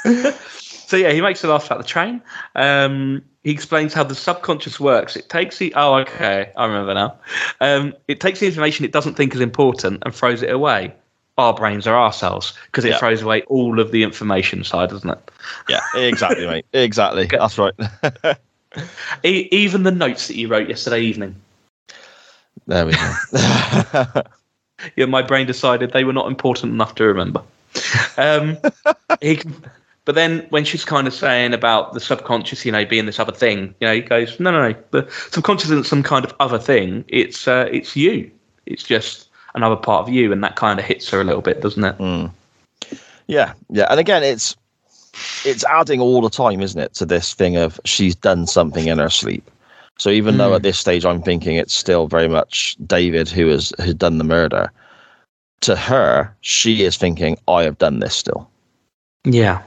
so yeah, he makes a laugh about the train. Um, he explains how the subconscious works. It takes the oh okay, I remember now. Um, it takes the information it doesn't think is important and throws it away. Our brains are ourselves because it Yeah. throws away all of the information side, doesn't it? yeah, exactly, mate. Exactly. That's right. E- even the notes that you wrote yesterday evening. there we go. Yeah, my brain decided they were not important enough to remember. Um, he But then when she's kind of saying about the subconscious, you know, being this other thing, you know, he goes, no, no, no, the subconscious isn't some kind of other thing. It's uh, it's you. It's just another part of you, and that kind of hits her a little bit, doesn't it? Mm. Yeah, yeah, and again, it's it's adding all the time, isn't it, to this thing of she's done something in her sleep. So even mm. though at this stage I'm thinking it's still very much David who has who's done the murder, to her she is thinking I have done this still. Yeah,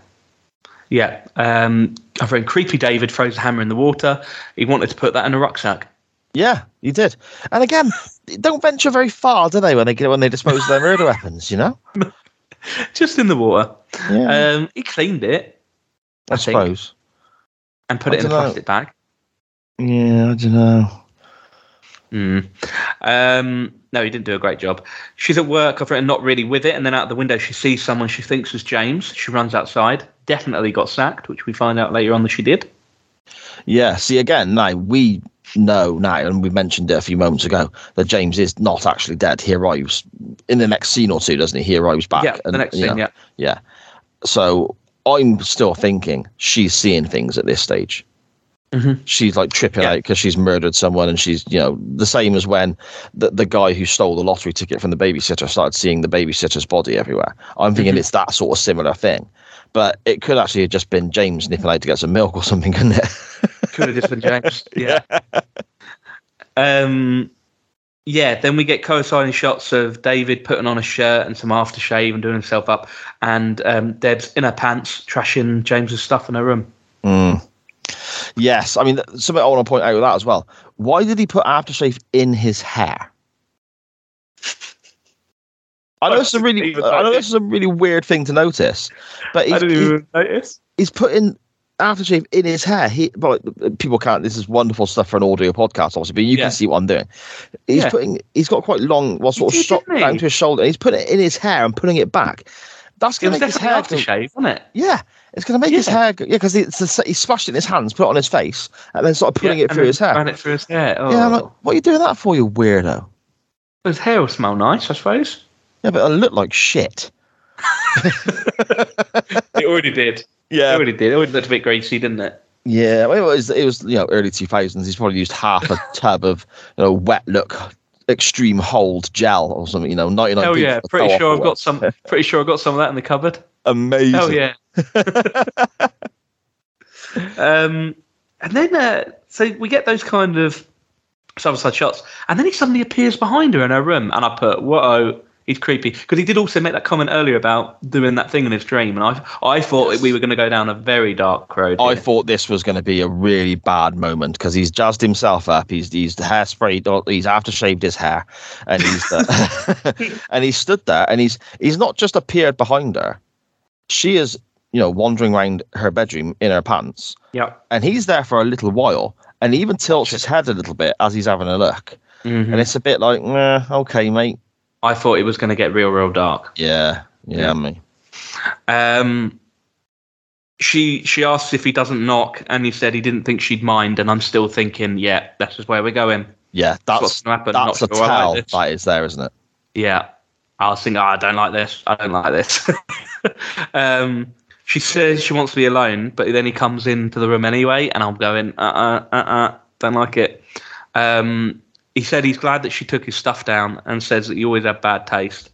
yeah. Um, our friend Creepy David throws a hammer in the water. He wanted to put that in a rucksack. Yeah, he did. And again, don't venture very far, do they, when they when they dispose of their murder weapons? You know, just in the water. Yeah. Um, he cleaned it. I, I suppose. and put I it in a plastic know. bag. Yeah, I don't know. Mm. Um, no, he didn't do a great job. She's at work. I've written not really with it, and then out the window she sees someone she thinks is James. She runs outside. Definitely got sacked, which we find out later on that she did. Yeah. See, again, now we know now, and we mentioned it a few moments ago, that James is not actually dead. He arrives in the next scene or two, doesn't he? He arrives back. Yeah, and, the next scene. Know, yeah. Yeah. So I'm still thinking she's seeing things at this stage. Mm-hmm. She's like tripping yeah. out because she's murdered someone, and she's you know the same as when the the guy who stole the lottery ticket from the babysitter started seeing the babysitter's body everywhere. I'm thinking mm-hmm. it's that sort of similar thing, but it could actually have just been James nipping out to get some milk or something, couldn't it? could have just been James. Yeah. yeah. um. Yeah, then we get coinciding shots of David putting on a shirt and some aftershave and doing himself up, and um, Deb's in her pants trashing James's stuff in her room. Mm. Yes, I mean something I want to point out with that as well. Why did he put aftershave in his hair? I know it's a really, I know this is a really weird thing to notice, but he's, even notice. He's putting aftershave in his hair. He, but people can't. This is wonderful stuff for an audio podcast, obviously, but you yeah. can see what I'm doing. He's yeah. putting, he's got quite long, well, sort of shot down to his shoulder. He's putting it in his hair and putting it back. That's going to make his hair aftershave, wasn't it? Yeah, it's going to make yeah. his hair, go, yeah, because he splashed it in his hands, put it on his face, and then started putting yeah, it through his hair. Ran it through his hair. Oh. Yeah, I'm like, oh. what are you doing that for, you weirdo? His hair will smell nice, I suppose. Yeah, but it'll look like shit. it already did. Yeah, it already did. It already looked a bit greasy, didn't it? Yeah, well, it was it was you know early two thousands. He's probably used half a tub of you know wet look extreme hold gel or something. You know, ninety nine. Oh yeah, pretty sure I've got some. Pretty sure I've got some of that in the cupboard. Amazing. Oh yeah. Um, and then uh, so we get those kind of side shots, and then he suddenly appears behind her in her room, and I put, "Whoa." He's creepy because he did also make that comment earlier about doing that thing in his dream, and I I thought yes. we were going to go down a very dark road. I thought this was going to be a really bad moment because he's jazzed himself up. He's he's hairspray. He's after shaved his hair, and he's uh, and he stood there, and he's he's not just appeared behind her. She is you know wandering around her bedroom in her pants. Yeah, and he's there for a little while, and he even tilts his head a little bit as he's having a look. Mm-hmm. And it's a bit like, okay, mate, I thought it was going to get real, real dark. Yeah, yeah, yeah. me. Um, she she asks if he doesn't knock, and he said he didn't think she'd mind. And I'm still thinking, yeah, that's just where we're going. Yeah, that's, that's what's going to happen. That's Not a sure tell like that is there, isn't it? Yeah, I was thinking, oh, I don't like this. I don't like this. um, she says she wants to be alone, but then he comes into the room anyway, and I'm going, uh, uh, uh, uh, don't like it. Um, he said he's glad that she took his stuff down and says that he always had bad taste.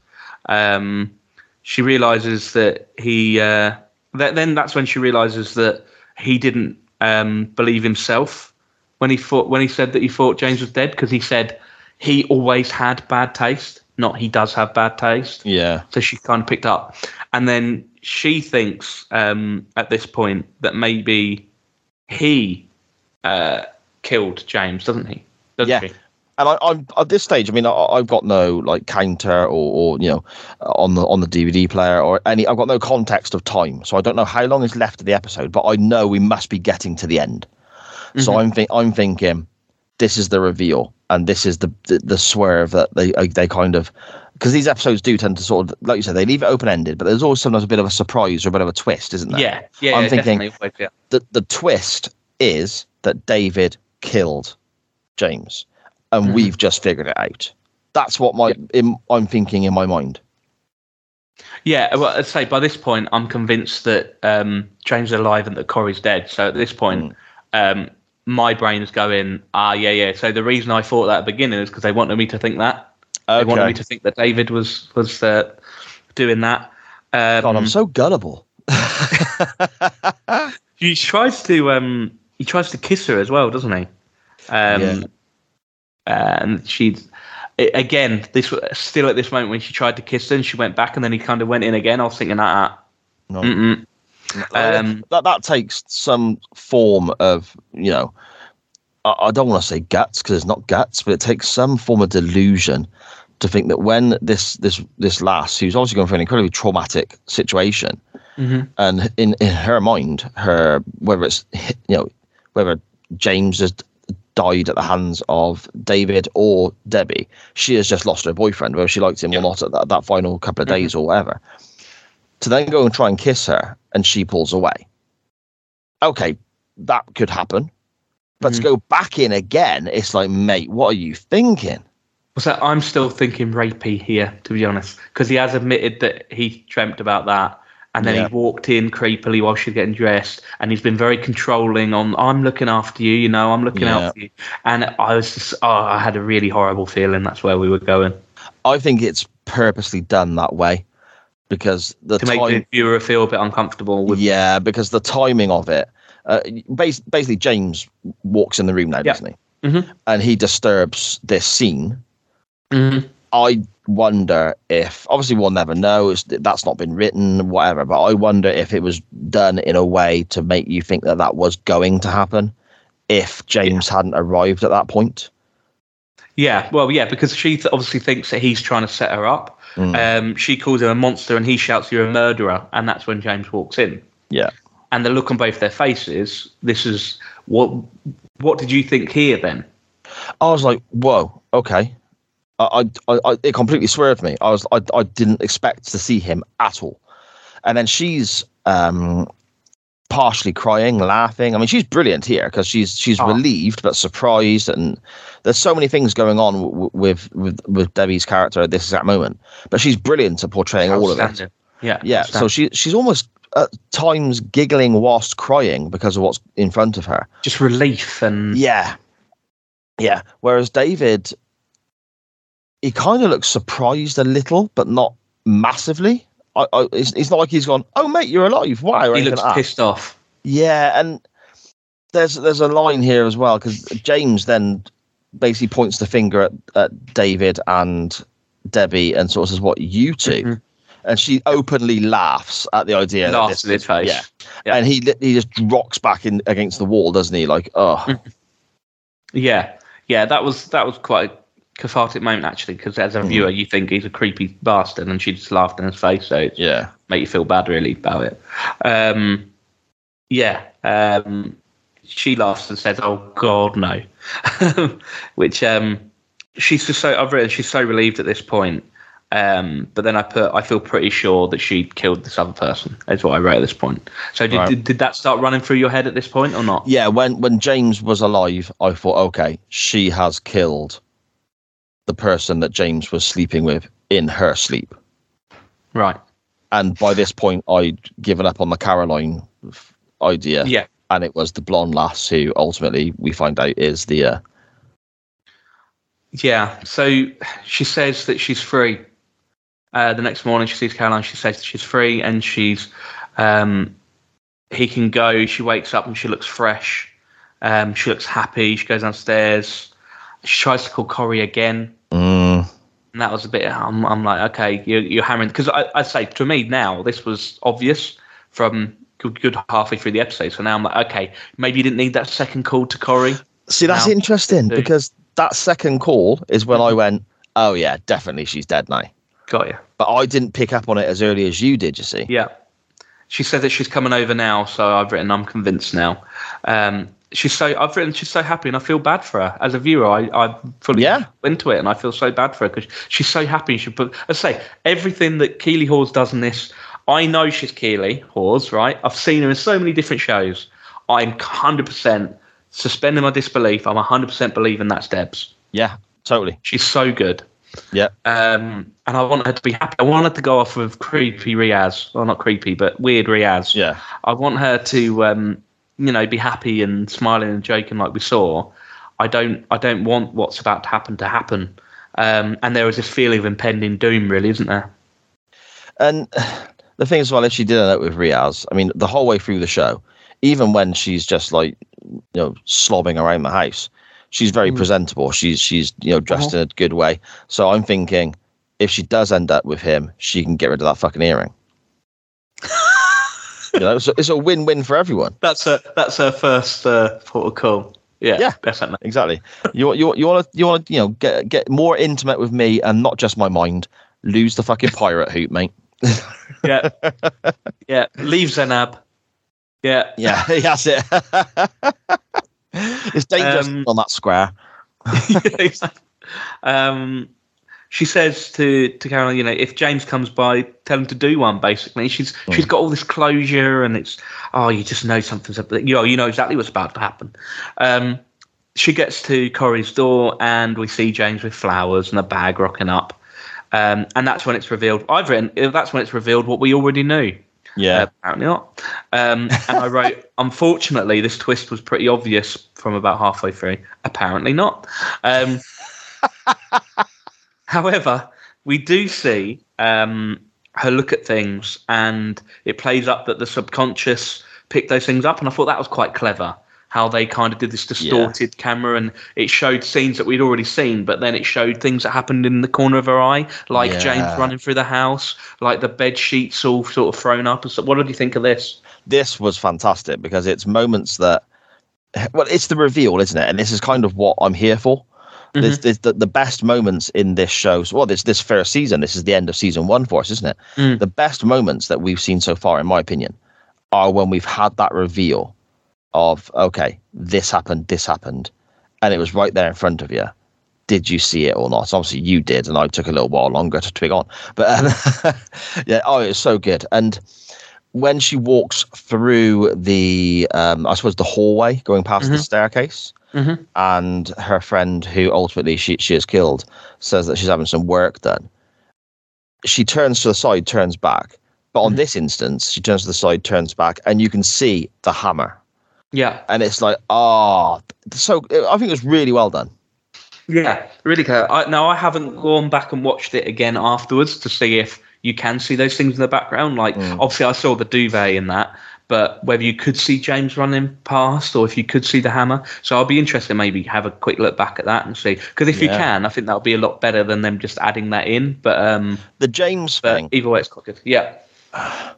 Um, she realizes that he. Uh, then that's when she realizes that he didn't um, believe himself when he thought when he said that he thought James was dead because he said he always had bad taste, not he does have bad taste. Yeah. So she kind of picked up, and then she thinks um, at this point that maybe he uh, killed James, doesn't he? Doesn't yeah. She? and I, am at this stage. I mean, I, have got no like counter or, or, you know on the on the DVD player or any. I've got no context of time, so I don't know how long is left of the episode. But I know we must be getting to the end. Mm-hmm. So I'm think I'm thinking this is the reveal, and this is the the, the swerve that they they kind of because these episodes do tend to sort of like you said they leave it open ended, but there's always sometimes a bit of a surprise or a bit of a twist, isn't there? Yeah, yeah. I'm yeah, thinking yeah. the the twist is that David killed James and mm-hmm. we've just figured it out. That's what my in, I'm thinking in my mind. Yeah, well, I'd say by this point, I'm convinced that um, James is alive and that Corey's dead. So at this point, um, my brain is going, ah, yeah, yeah. So the reason I thought that at the beginning is because they wanted me to think that. They wanted me to think that David was was uh, doing that. Um, God, I'm so gullible. He tries to um he tries to kiss her as well, doesn't he? Um Yeah. and she's again this still at this moment when she tried to kiss and she went back and then he kind of went in again. I was thinking that No. mm Um, that that takes some form of you know I, I don't want to say guts because it's not guts but it takes some form of delusion to think that when this this this lass who's obviously going through an incredibly traumatic situation Mhm. and in in her mind her whether it's you know whether james has died at the hands of david or debbie she has just lost her boyfriend whether she liked him Yeah. or not at that, that final couple of days or whatever to then go and try and kiss her and she pulls away. Okay, that could happen. But to Mhm. go back in again, it's like, mate, what are you thinking? So I'm still thinking rapey here, to be honest, because he has admitted that he dreamt about that, and then Yeah. he walked in creepily while she's getting dressed, and he's been very controlling on. I'm looking after you, you know, I'm looking Yeah. out for you, and I was just, oh, I had a really horrible feeling. That's where we were going I think it's purposely done that way because the to make time, the viewer feel a bit uncomfortable with. yeah, because the timing of it. Uh, bas- basically, James walks in the room now, Yeah. doesn't he? Mhm. And he disturbs this scene. Mhm. I wonder if obviously we'll never know. That's not been written, whatever. But I wonder if it was done in a way to make you think that that was going to happen. If James hadn't arrived at that point, Yeah, well, yeah, because she obviously thinks that he's trying to set her up. Mm. Um, she calls him a monster, and he shouts, "You're a murderer!" And that's when James walks in. yeah, and the look on both their faces. This is what. What did you think here then? I was like, "Whoa, okay." I, I, I it completely swerved me. I was, I, I didn't expect to see him at all. And then she's um, partially crying, laughing. I mean, she's brilliant here because she's she's Oh. relieved but surprised, and there's so many things going on w- w- with with with Debbie's character at this exact moment. But she's brilliant at portraying all of it. Yeah, Yeah, so she she's almost at times giggling whilst crying because of what's in front of her. just relief and Yeah. Yeah. Whereas David, he kind of looks surprised a little, but not massively. I, I, it's, it's not like he's gone, "Oh, mate, you're alive! Wow!" he looks like pissed off. Yeah, and there's there's a line here as well because James then basically points the finger at, at David and Debbie and sort of says, "What you 2 Mhm. And she openly laughs at the idea. Laughs this- in his face. Yeah. Yeah. and he he just rocks back in against the wall, doesn't he? Like, oh, Yeah, yeah, that was that was quite cathartic moment actually, because as a Mhm. viewer, you think he's a creepy bastard, and she just laughed in his face, so yeah, make you feel bad really about it. Um, yeah, um, she laughs and says, "Oh God, no," which um, she's just so I've written she's so relieved at this point. Um, but then I put I feel pretty sure that she killed this other person. Is what I wrote at this point. So did, Right. did did that start running through your head at this point or not? yeah. When when James was alive, I thought, okay, she has killed the person that James was sleeping with in her sleep. Right. And by this point, I'd given up on the Caroline idea. Yeah. and it was the blonde lass who ultimately we find out is the uh, Yeah. So she says that she's free. Uh, the next morning, she sees Caroline. She says that she's free and she's um, he can go. She wakes up and she looks fresh. Um, she looks happy. She goes downstairs. She tries to call Corey again, mm, and that was a bit. I'm, I'm like, okay, you're, you're hammering because I, I say to me now this was obvious from good, good halfway through the episode. So now I'm like, okay, maybe you didn't need that second call to Corey. see that's Now- interesting because that second call is when I went, oh yeah, definitely she's dead now. Got you. But I didn't pick up on it as early as you did. You see, Yeah. She said that she's coming over now, so I've written I'm convinced now. Um, she's so I've written she's so happy, and I feel bad for her as a viewer. I I fully Yeah. into it, and I feel so bad for her because she's so happy. She put I say everything that Keeley Hawes does in this. I know she's Keeley Hawes, right? I've seen her in so many different shows. I'm 100 percent suspending my disbelief. I'm 100 percent believing that's Debs. yeah, totally. She's so good. Yeah. Um, and I want her to be happy. I want her to go off with creepy Riaz. Well, not creepy, but weird Riaz. Yeah. I want her to, um, you know, be happy and smiling and joking like we saw. I don't. I don't want what's about to happen to happen. Um, and there was this feeling of impending doom, really, isn't there? And the thing as well, if she did end up with Riaz, I mean, the whole way through the show, even when she's just like, you know, slobbing around the house, she's very Mm. presentable. She's she's you know dressed in a good way. So I'm thinking, if she does end up with him, she can get rid of that fucking earring. you know, so it's a win-win for everyone. That's a That's her first uh, port of call. Yeah, Yeah. definitely. Exactly. You you you want to you want to you know get get more intimate with me and not just my mind. Lose the fucking pirate hoop, mate. Yeah, yeah. Leave Zenab. Yeah, Yeah, that's it. it's dangerous Um, on that square. um, she says to to Carol, you know, if James comes by, tell him to do one. Basically, she's she's got all this closure, and it's oh, you just know something's up. You know, you know exactly what's about to happen. Um, she gets to Corey's door, and we see James with flowers and a bag rocking up. Um, and that's when it's revealed. I've written. That's when it's revealed what we already knew. Yeah. Uh, apparently not. Um, and I wrote, unfortunately, this twist was pretty obvious from about halfway through. Apparently not. However, we do see um, her look at things, and it plays up that the subconscious picked those things up, and I thought that was quite clever. How they kind of did this distorted camera, and it showed scenes that we'd already seen, but then it showed things that happened in the corner of her eye, like Yeah. James running through the house, like the bed sheets all sort of thrown up. And so, what did you think of this? this was fantastic because it's moments that well it's the reveal isn't it and this is kind of what i'm here for There's, there's the, the best moments in this show. So, well this this first season this is the end of season one for us isn't it? Mm. the best moments that we've seen so far in my opinion are when we've had that reveal of okay this happened this happened and it was right there in front of you. Did you see it or not? Obviously you did and i took a little while longer to twig on but um, yeah oh it was so good. And when she walks through the um i suppose the hallway going past the staircase Mhm. and her friend who ultimately she, she has killed says that she's having some work done she turns to the side turns back but on Mhm. this instance she turns to the side turns back and you can see the hammer Yeah, and it's like ah so i think it was really well done yeah, really cool. I, now I haven't gone back and watched it again afterwards to see if you can see those things in the background. Like Mm. obviously I saw the duvet in that, but whether you could see James running past or if you could see the hammer. So I'll be interested. Maybe have a quick look back at that and see. Because if you can, I think that'll be a lot better than them just adding that in. But um, the james but thing either way, it's quite good. Yeah,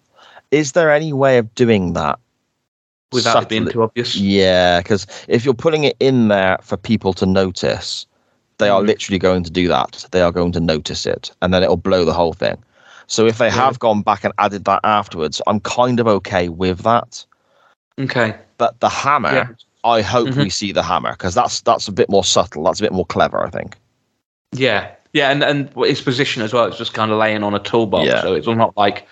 is there any way of doing that without it being too obvious. Yeah, because if you're putting it in there for people to notice, they are Mhm. literally going to do that. They are going to notice it, and then it'll blow the whole thing. So if they Yeah. have gone back and added that afterwards, I'm kind of okay with that. Okay. But the hammer, Yeah. I hope Mhm. we see the hammer because that's that's a bit more subtle. That's a bit more clever, I think. Yeah, yeah, and and its position as well. It's just kind of laying on a toolbox, Yeah. so it's not like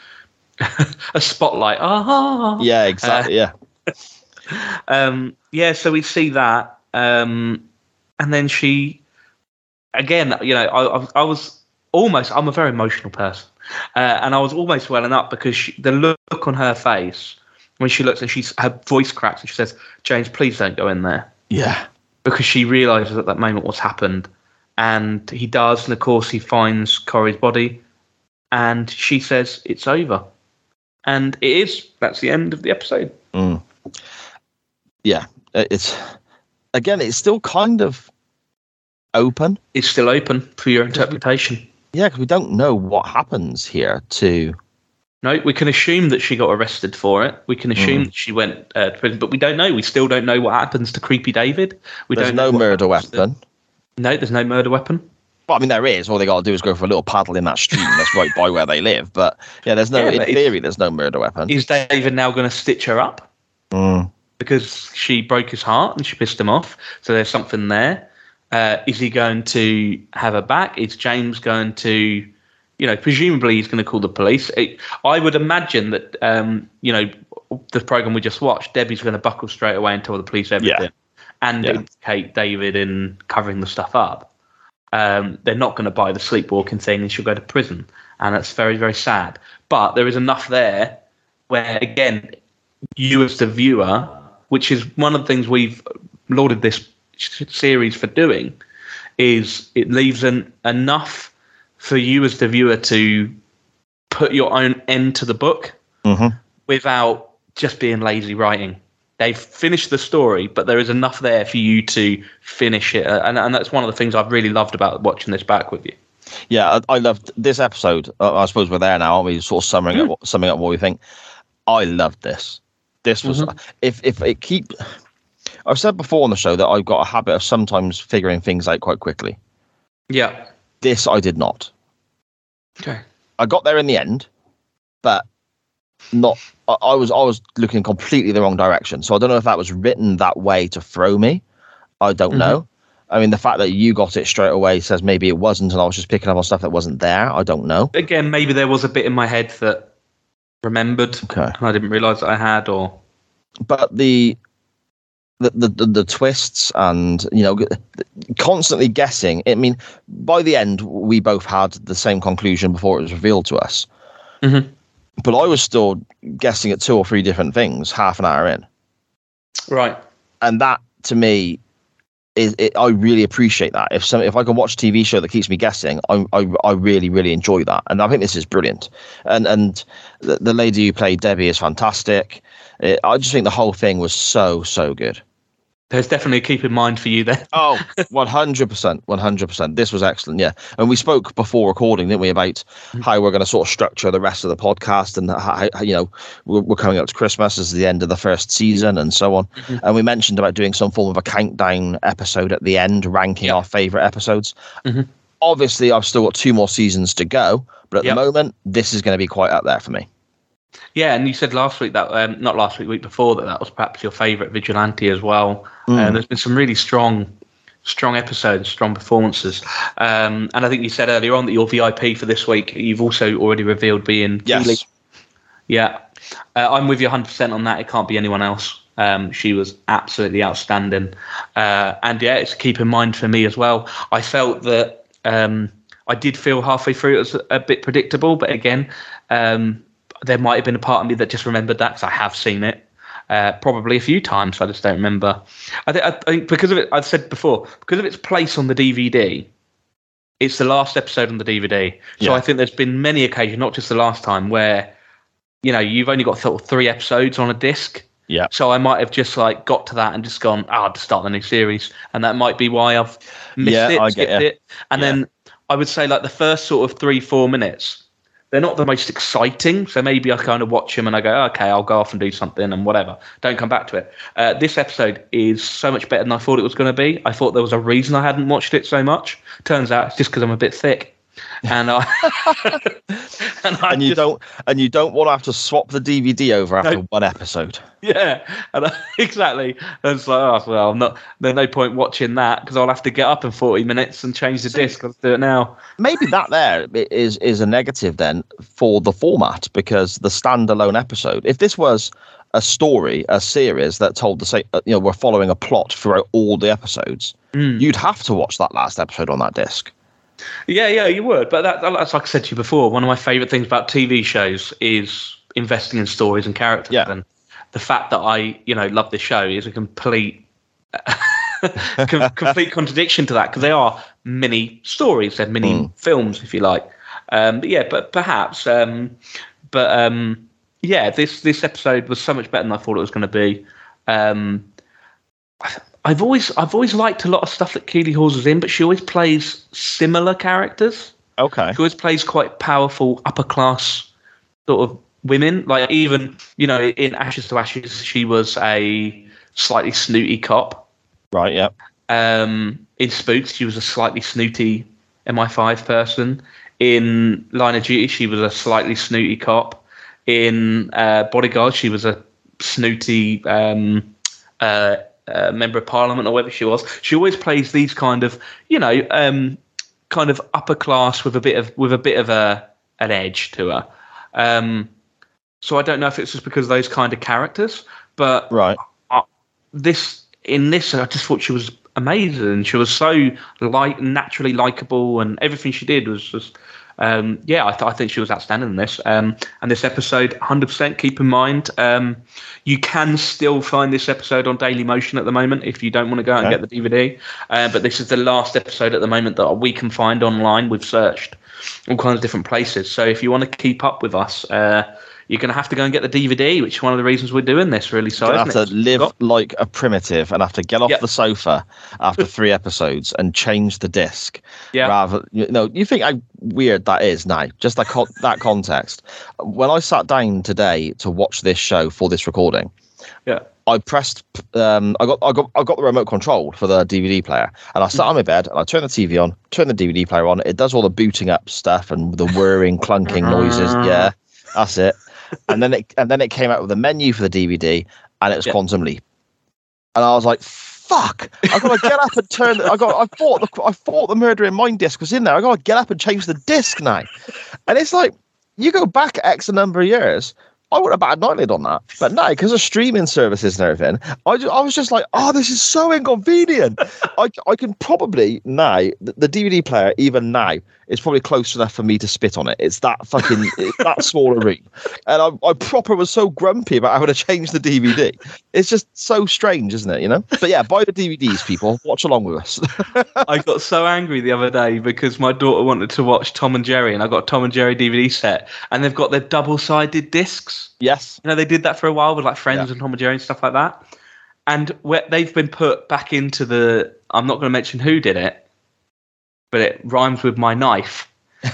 a spotlight. Ah, Yeah, exactly. yeah, um, yeah. So we see that, um, and then she, again, you know, I, I, I was almost. I'm a very emotional person, uh, and I was almost welling up because she, the look on her face when she looks and she's her voice cracks and she says, "James, please don't go in there." yeah, because she realizes at that moment what's happened and he does and of course he finds corey's body and she says it's over and it is that's the end of the episode Mm. yeah. It's again, it's still kind of open. it's still open for your interpretation Yeah, because we don't know what happens here to no we can assume that she got arrested for it we can assume Mm. that she went uh, to prison but we don't know we still don't know what happens to creepy david we There's don't no know what murder happens to- weapon. no there's no murder weapon Well, I mean, there is. All they got to do is go for a little paddle in that stream that's right by where they live. But yeah, there's no. Yeah, in theory, there's no murder weapon. is david now going to stitch her up Mm. because she broke his heart and she pissed him off. So there's something there. Uh, is he going to have her back? Is James going to, you know, presumably he's going to call the police? It, I would imagine that, um, you know, the program we just watched, Debbie's going to buckle straight away and tell the police everything and Yeah. implicate David in covering the stuff up. um, they're not going to buy the sleepwalking thing and she'll go to prison. And that's very, very sad. But there is enough there where, again, you as the viewer, which is one of the things we've lauded this series for doing, is it leaves an, enough for you as the viewer to put your own end to the book Mm-hmm. without just being lazy writing. They've finished the story, but there is enough there for you to finish it, and, and that's one of the things I've really loved about watching this back with you. Yeah, I, I loved this episode. Uh, I suppose we're there now. Aren't we sort of summing Mm. up, summing up what we think. I loved this. This was Mm-hmm. if if it keep. I've said before on the show that I've got a habit of sometimes figuring things out quite quickly. Yeah. This I did not. Okay. I got there in the end, but not. I, I was I was looking completely the wrong direction. So I don't know if that was written that way to throw me. I don't Mhm. know. I mean, the fact that you got it straight away says maybe it wasn't, and I was just picking up on stuff that wasn't there. I don't know. Again, maybe there was a bit in my head that remembered Okay. and I didn't realise that I had, or but the the, the the twists and you know constantly guessing. I mean by the end we both had the same conclusion before it was revealed to us. Mhm. but i was still guessing at two or three different things half an hour in. Right. and that to me is it, i really appreciate that. If some if i can watch a tv show that keeps me guessing i i, I really really enjoy that. And i think this is brilliant. And and the, the lady who played debbie is fantastic it, i just think the whole thing was so so good There's definitely a keep in mind for you there. Oh, 100%. 100%. This was excellent. Yeah. And we spoke before recording, didn't we, about how we're going to sort of structure the rest of the podcast and how, you know, we're, we're coming up to Christmas as the end of the first season and so on. And we mentioned about doing some form of a countdown episode at the end, ranking Yep. our favorite episodes. Mhm. Obviously, I've still got two more seasons to go, but at Yep. the moment, this is going to be quite up there for me. Yeah, and you said last week that um, not last week, week before that that was perhaps your favourite vigilante as well. And there's been some really strong, strong episodes, strong performances. Um, and I think you said earlier on that your VIP for this week, you've also already revealed being Yes. Yeah, uh, I'm with you 100% on that. It can't be anyone else. Um, she was absolutely outstanding. Uh, and yeah, it's keep in mind for me as well. I felt that um, I did feel halfway through it was a bit predictable, but again, um, there might have been a part of me that just remembered that because I have seen it. Uh, probably a few times, I just don't remember. I, th- I think because of it, I've said before, because of its place on the DVD, it's the last episode on the DVD. So Yeah. I think there's been many occasions, not just the last time, where you know you've only got sort of three episodes on a disc. Yeah. So I might have just like got to that and just gone, oh, I'll just start the new series, and that might be why I've missed Yeah, it, I get skipped it, and Yeah. then I would say like the first sort of three four minutes. They're not the most exciting, so maybe I kind of watch them and I go, okay, I'll go off and do something and whatever. Don't come back to it. Uh, this episode is so much better than I thought it was going to be. I thought there was a reason I hadn't watched it so much. Turns out it's just because I'm a bit thick, and I and, I And you just- don't and you don't want to have to swap the DVD over after No. one episode. Yeah, and I, exactly. And it's like, oh, well, I'm not. There's no point watching that because I'll have to get up in 40 minutes and change the disc. Let's do it now. maybe that there is is is a negative then for the format because the standalone episode if this was a story a series that told the same you know we're following a plot throughout all the episodes Mm. you'd have to watch that last episode on that disc Yeah, yeah, you would. But that, that's like I said to you before. One of my favourite things about TV shows is investing in stories and characters. Yeah. And the fact that I, you know, love this show is a complete, complete contradiction to that because they are mini stories. They're mini Mm. films, if you like. Um, but yeah, but perhaps. Um, but um, yeah, this this episode was so much better than I thought it was going to be. Um, I've always I've always liked a lot of stuff that Keeley Hawes is in, but she always plays similar characters. okay She always plays quite powerful upper class sort of women. Like even you know in Ashes to Ashes, she was a slightly snooty cop. right yeah Um, in Spooks, she was a slightly snooty MI5 person. In Line of Duty, she was a slightly snooty cop. In uh, Bodyguard, she was a snooty um, uh, uh, member of parliament or whatever she was. She always plays these kind of, you know, um, kind of upper class with a bit of with a bit of a an edge to her. Um, so I don't know if it's just because of those kind of characters, but right this in this I just thought she was amazing. She was so light, naturally likable, and everything she did was just. Um, yeah, I, th- I think she was outstanding in this. Um, and this episode, 100%, keep in mind, um, you can still find this episode on Dailymotion at the moment if you don't want to go out Okay. and get the DVD. Uh, but this is the last episode at the moment that we can find online. We've searched all kinds of different places. So if you want to keep up with us, uh, you're going to have to go and get the DVD, which is one of the reasons we're doing this, really. So I have to live Scott? like a primitive and have to get off Yep. the sofa after three episodes and change the disc. Yeah. Rather, you know, you think how weird that is now? Just that con- that context. When I sat down today to watch this show for this recording, Yeah. I pressed. Um, I got. I got. I got the remote control for the DVD player, and I sat on my bed and I turned the TV on, turned the DVD player on. It does all the booting up stuff and the whirring, clunking noises. Yeah, that's it. And then it and then it came out with a menu for the DVD, and it was Yeah. Quantum Leap. And I was like, "Fuck! I got to get up and turn. I got. I thought the. I thought the Murder in Mind disc was in there. I got to get up and change the disc now." And it's like you go back X number of years. I would have batted an eyelid on that, but no, because of streaming services and everything, I, ju- I was just like, "Oh, this is so inconvenient." I, I can probably now the, the DVD player even now is probably close enough for me to spit on it. It's that fucking it's that small a room, and I, I proper was so grumpy about having to change the DVD. It's just so strange, isn't it? You know. But yeah, buy the DVDs, people. Watch along with us. I got so angry the other day because my daughter wanted to watch Tom and Jerry, and I got a Tom and Jerry DVD set, and they've got their double-sided discs. Yes. You know, they did that for a while with like Friends Yeah. and Tom and Jerry and stuff like that. And where they've been put back into the. I'm not going to mention who did it, but it rhymes with my knife.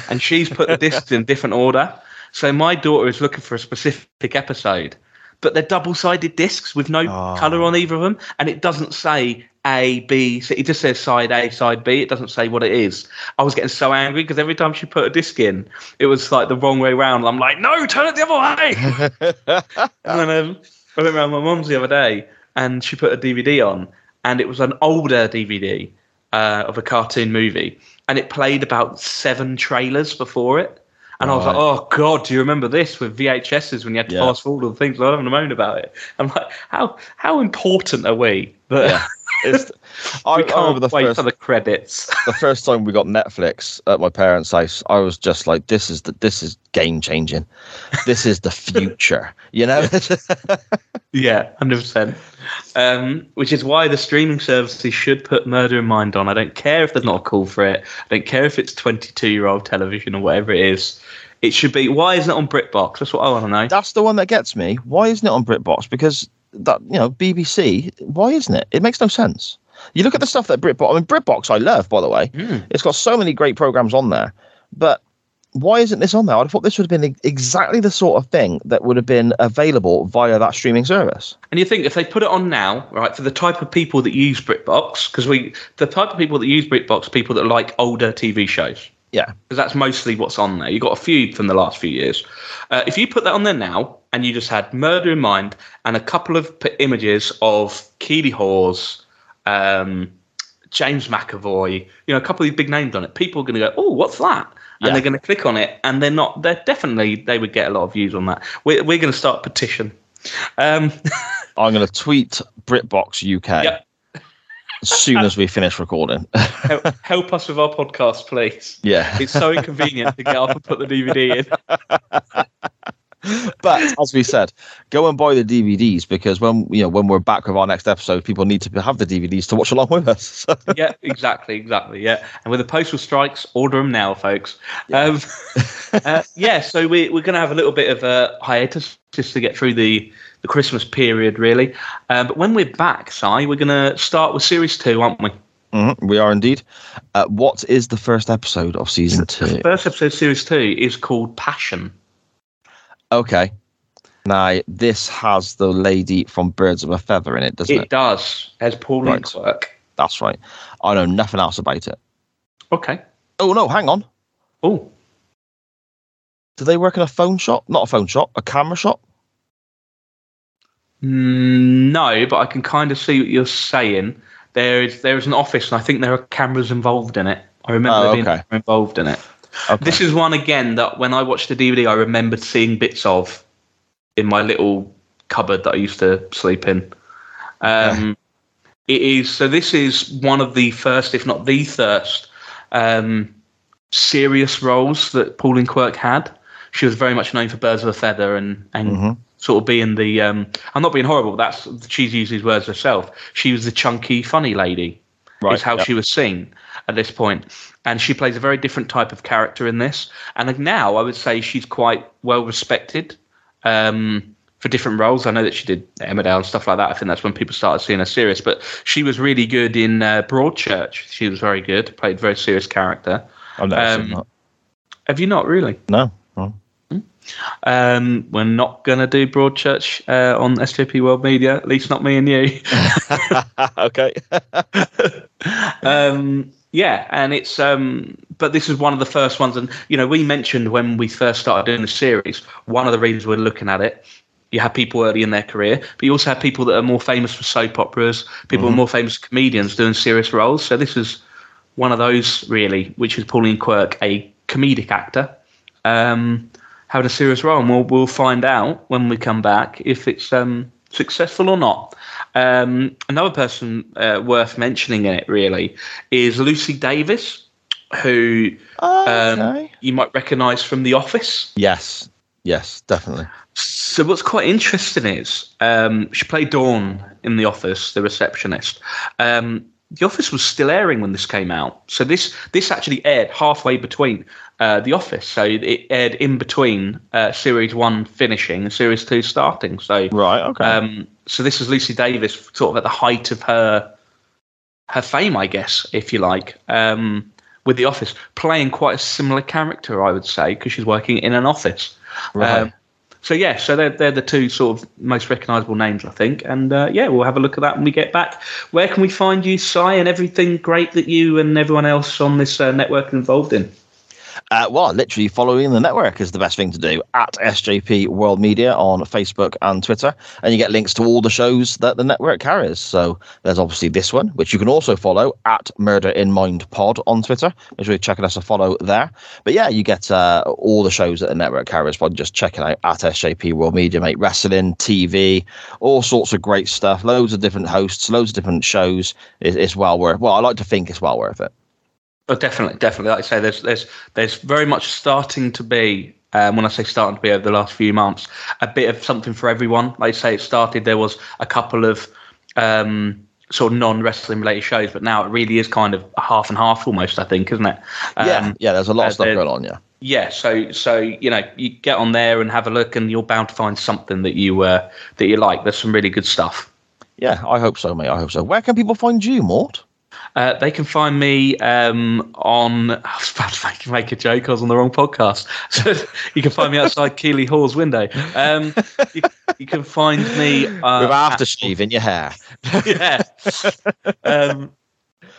And she's put the discs in different order. So my daughter is looking for a specific episode, but they're double-sided discs with no ah. Oh. color on either of them, and it doesn't say A, B. So it just says side A, side B. It doesn't say what it is. I was getting so angry because every time she put a disc in, it was like the wrong way round. I'm like, no, turn it the other way. And then um, I went around my mum's the other day and she put a DVD on, and it was an older DVD uh, of a cartoon movie, and it played about seven trailers before it. And I was like, "Oh God, do you remember this with VHSs when you had to Yeah. fast forward all the things?" I was having a moan about it. I'm like, "How how important are we that Yeah. It's, I, we I can't remember the wait first for the credits?" the first time we got Netflix at my parents' house, I was just like, "This is the this is game changing. This is the future." You know? Yeah, hundred percent. Um, which is why the streaming services should put Murder in Mind on. I don't care if there's not a call for it. I don't care if it's twenty-two-year-old television or whatever it is. It should be. Why isn't it on BritBox? That's what I want to know. That's the one that gets me. Why isn't it on BritBox? Because that you know BBC. Why isn't it? It makes no sense. You look at the stuff that BritBox. I mean, BritBox I love, by the way. Hmm. It's got so many great programs on there, but why isn't this on there? I thought this would have been exactly the sort of thing that would have been available via that streaming service. And you think if they put it on now, right, for the type of people that use BritBox, because we, the type of people that use BritBox, people that like older TV shows. Yeah, because that's mostly what's on there. You've got a few from the last few years. Uh, if you put that on there now, and you just had Murder in Mind and a couple of p- images of Keeley Hawes, um, James McAvoy, you know, a couple of these big names on it, people are going to go, "Oh, what's that?" And Yeah. they're going to click on it, and they're not. They're definitely they would get a lot of views on that. We're we're going to start a petition. Um, I'm going to tweet BritBox UK Yep. as soon as we finish recording. help, help us with our podcast, please. yeah. It's so inconvenient to get up and put the DVD in. but as we said, go and buy the DVDs because when you know when we're back with our next episode, people need to have the DVDs to watch along with us. yeah, exactly, exactly. Yeah, and with the postal strikes, order them now, folks. Yeah, um, uh, yeah so we, we're going to have a little bit of a hiatus just to get through the, the Christmas period, really. Uh, but when we're back, Si, we're going to start with series two, aren't we? Mhm, we are indeed. Uh, what is the first episode of season two? The First episode, of series two, is called Passion. Okay. Now this has the lady from Birds of a Feather in it, doesn't It it? does, as Pauline Right. Quirk. That's right. I know nothing else about it. Okay. Oh no, hang on. Oh, Do they work in a phone shop? Not a phone shop, a camera shop. Mm, no, but I can kind of see what you're saying. There is there is an office, and I think there are cameras involved in it. I remember Oh, there being involved in it. Okay. This is one again that when I watched the DVD, I remembered seeing bits of in my little cupboard that I used to sleep in. Um, it is. So this is one of the first, if not the first, um, serious roles that Pauline Quirk had. She was very much known for Birds of a Feather and and Mm-hmm. sort of being the. Um, I'm not being horrible. but That's she's used these words herself. She was the chunky, funny lady. Right, Is how yep. she was seen at this point, and she plays a very different type of character in this. And now I would say she's quite well respected. Um, for different roles. I know that she did Emmerdale and stuff like that. I think that's when people started seeing her serious. But she was really good in uh, Broadchurch. She was very good, played a very serious character. I've never Um, seen that. Have you not really? No. no. Um, we're not going to do Broadchurch uh, on SJP World Media, at least not me and you. okay. um, yeah, and it's um, but this is one of the first ones, and you know we mentioned when we first started doing the series, one of the reasons we're looking at it. You have people early in their career, but you also have people that are more famous for soap operas, people who are more famous comedians doing serious roles. So this is one of those really, which is Pauline Quirk, a comedic actor, um, having a serious role, and we'll we'll find out when we come back if it's um, successful or not. Um, another person uh, worth mentioning in it really is Lucy Davis, who um, Okay. you might recognise from The Office. yes. Yes, definitely. So what's quite interesting is um, she played Dawn in The Office, the receptionist. Um, the Office was still airing when this came out, so this this actually aired halfway between uh, The Office. So it aired in between uh, series one finishing and series two starting. So Right. Okay. um, so this is Lucy Davis, sort of at the height of her her fame, I guess, if you like, um, with The Office, playing quite a similar character, I would say, because she's working in an office. right. Um, so yeah, so they're they're the two sort of most recognisable names, I think. And uh, yeah, we'll have a look at that when we get back. Where can we find you, Si, and everything great that you and everyone else on this uh, network are involved in? Uh, well, literally following the network is the best thing to do at SJP World Media on Facebook and Twitter. And you get links to all the shows that the network carries. So there's obviously this one, which you can also follow at Murder in Mind Pod on Twitter. Make sure you're checking us a follow there. But yeah, you get uh, all the shows that the network carries by just checking out at SJP World Media, mate. Wrestling, TV, all sorts of great stuff. Loads of different hosts, loads of different shows. It's, it's well worth Well, I like to think it's well worth it. Oh, definitely, definitely. Like I say, there's there's there's very much starting to be. Um, when I say starting to be over the last few months, a bit of something for everyone. Like I say, it started. There was a couple of um, sort of non-wrestling related shows, but now it really is kind of half and half almost. I think, isn't it? yeah, Um, yeah, there's a lot uh, of stuff there- going on, yeah. yeah so so you know you get on there and have a look and you're bound to find something that you uh that you like there's some really good stuff Yeah, I hope so, mate. I hope so. Where can people find you, Mort? Uh, they can find me um, on. I was about to make, make a joke. I was on the wrong podcast. So you can find me outside Keeley Hall's window. Um, you, you can find me uh, With aftershave in your hair. yeah. um,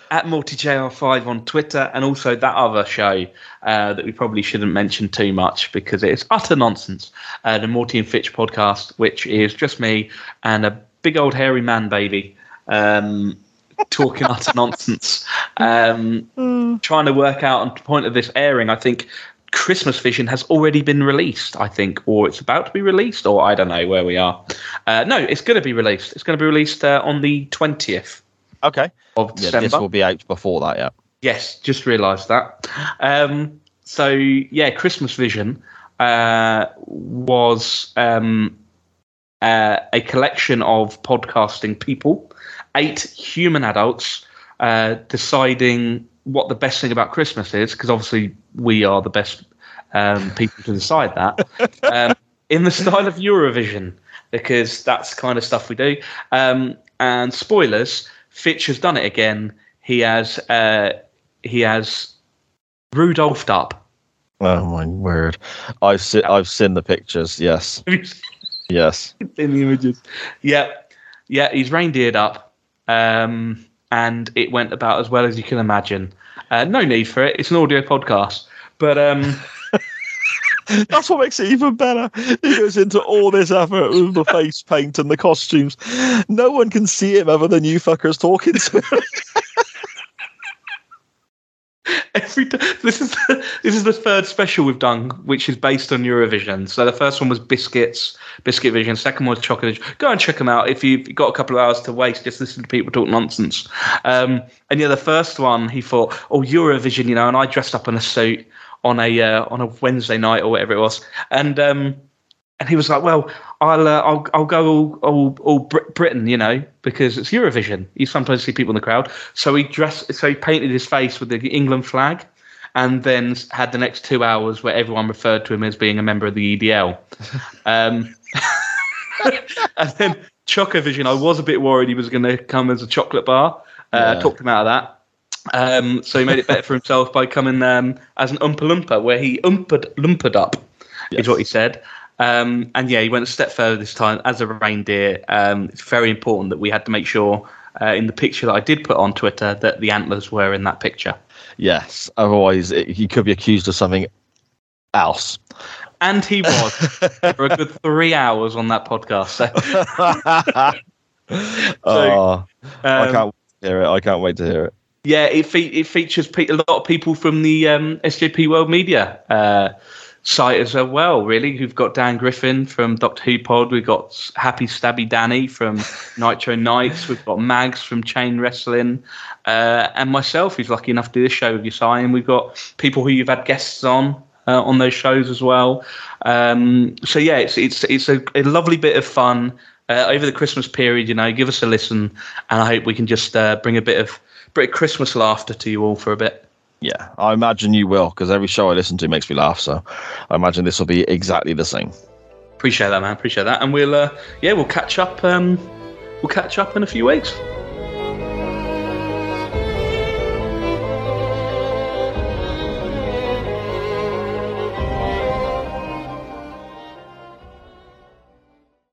at MortyJR5 on Twitter, and also that other show uh, that we probably shouldn't mention too much because it's utter nonsense. Uh, the Morty and Fitch podcast, which is just me and a big old hairy man baby um, talking utter nonsense. Um, trying to work out on the point of this airing, I think Christmas Vision has already been released, I think, or it's about to be released, or I don't know where we are. Uh, no, it's going to be released. It's going to be released uh, on the 20th Okay. of Yeah, December. this will be out before that, yeah. Yes, just realised that. Um, so yeah, Christmas Vision uh, was um, uh, a collection of podcasting people, eight human adults, uh, deciding what the best thing about Christmas is, because obviously we are the best um, people to decide that, um, in the style of Eurovision, because that's the kind of stuff we do. Um, and spoilers, Fitch has done it again. He has uh, he has Rudolphed up. Oh my word. I've se- I've seen the pictures, yes. Yes. in the images. Yeah, yeah, he's reindeered up, um, and it went about as well as you can imagine. Uh, no need for it; it's an audio podcast. But um, That's what makes it even better. He goes into all this effort with the face paint and the costumes. No one can see him other than you fuckers talking to him. every t- this is the, this is the third special we've done, which is based on Eurovision. So the first one was Biscuits, Biscuit Vision. Second one was Chocolate. Go and check them out if you've got a couple of hours to waste. Just listen to people talk nonsense. Um, and yeah, the first one he thought, oh Eurovision, you know, and I dressed up in a suit on a uh, on a Wednesday night or whatever it was, and um, and he was like, "Well, I'll uh, I'll I'll go all all, all Britain, you know, because it's Eurovision. You sometimes see people in the crowd." So he dressed, so he painted his face with the England flag, and then had the next two hours where everyone referred to him as being a member of the EDL. um, and then Chocovision, I was a bit worried he was going to come as a chocolate bar. Uh, yeah. Talked him out of that. Um, so he made it better for himself by coming um, as an Oompa Loompa, where he oomped lumped up, yes. is what he said. Um, and yeah, he went a step further this time as a reindeer. Um, it's very important that we had to make sure uh, in the picture that I did put on Twitter that the antlers were in that picture. Yes, otherwise it, he could be accused of something else. And he was for a good three hours on that podcast. So, so oh, um, I can't hear it. I can't wait to hear it. Yeah, it, fe- it features pe- a lot of people from the um, SJP World Media uh, site as well, really. We've got Dan Griffin from Doctor Who Pod. We've got Happy Stabby Danny from Nitro Nights. We've got Mags from Chain Wrestling. Uh, and myself, who's lucky enough to do this show with you, And we've got people who you've had guests on. Uh, on those shows as well, um, so yeah, it's it's it's a, a lovely bit of fun uh, over the Christmas period. You know, give us a listen, and I hope we can just uh, bring a bit of bit of Christmas laughter to you all for a bit. Yeah, I imagine you will because every show I listen to makes me laugh. So I imagine this will be exactly the same. Appreciate that, man. Appreciate that, and we'll uh, yeah, we'll catch up. Um, we'll catch up in a few weeks.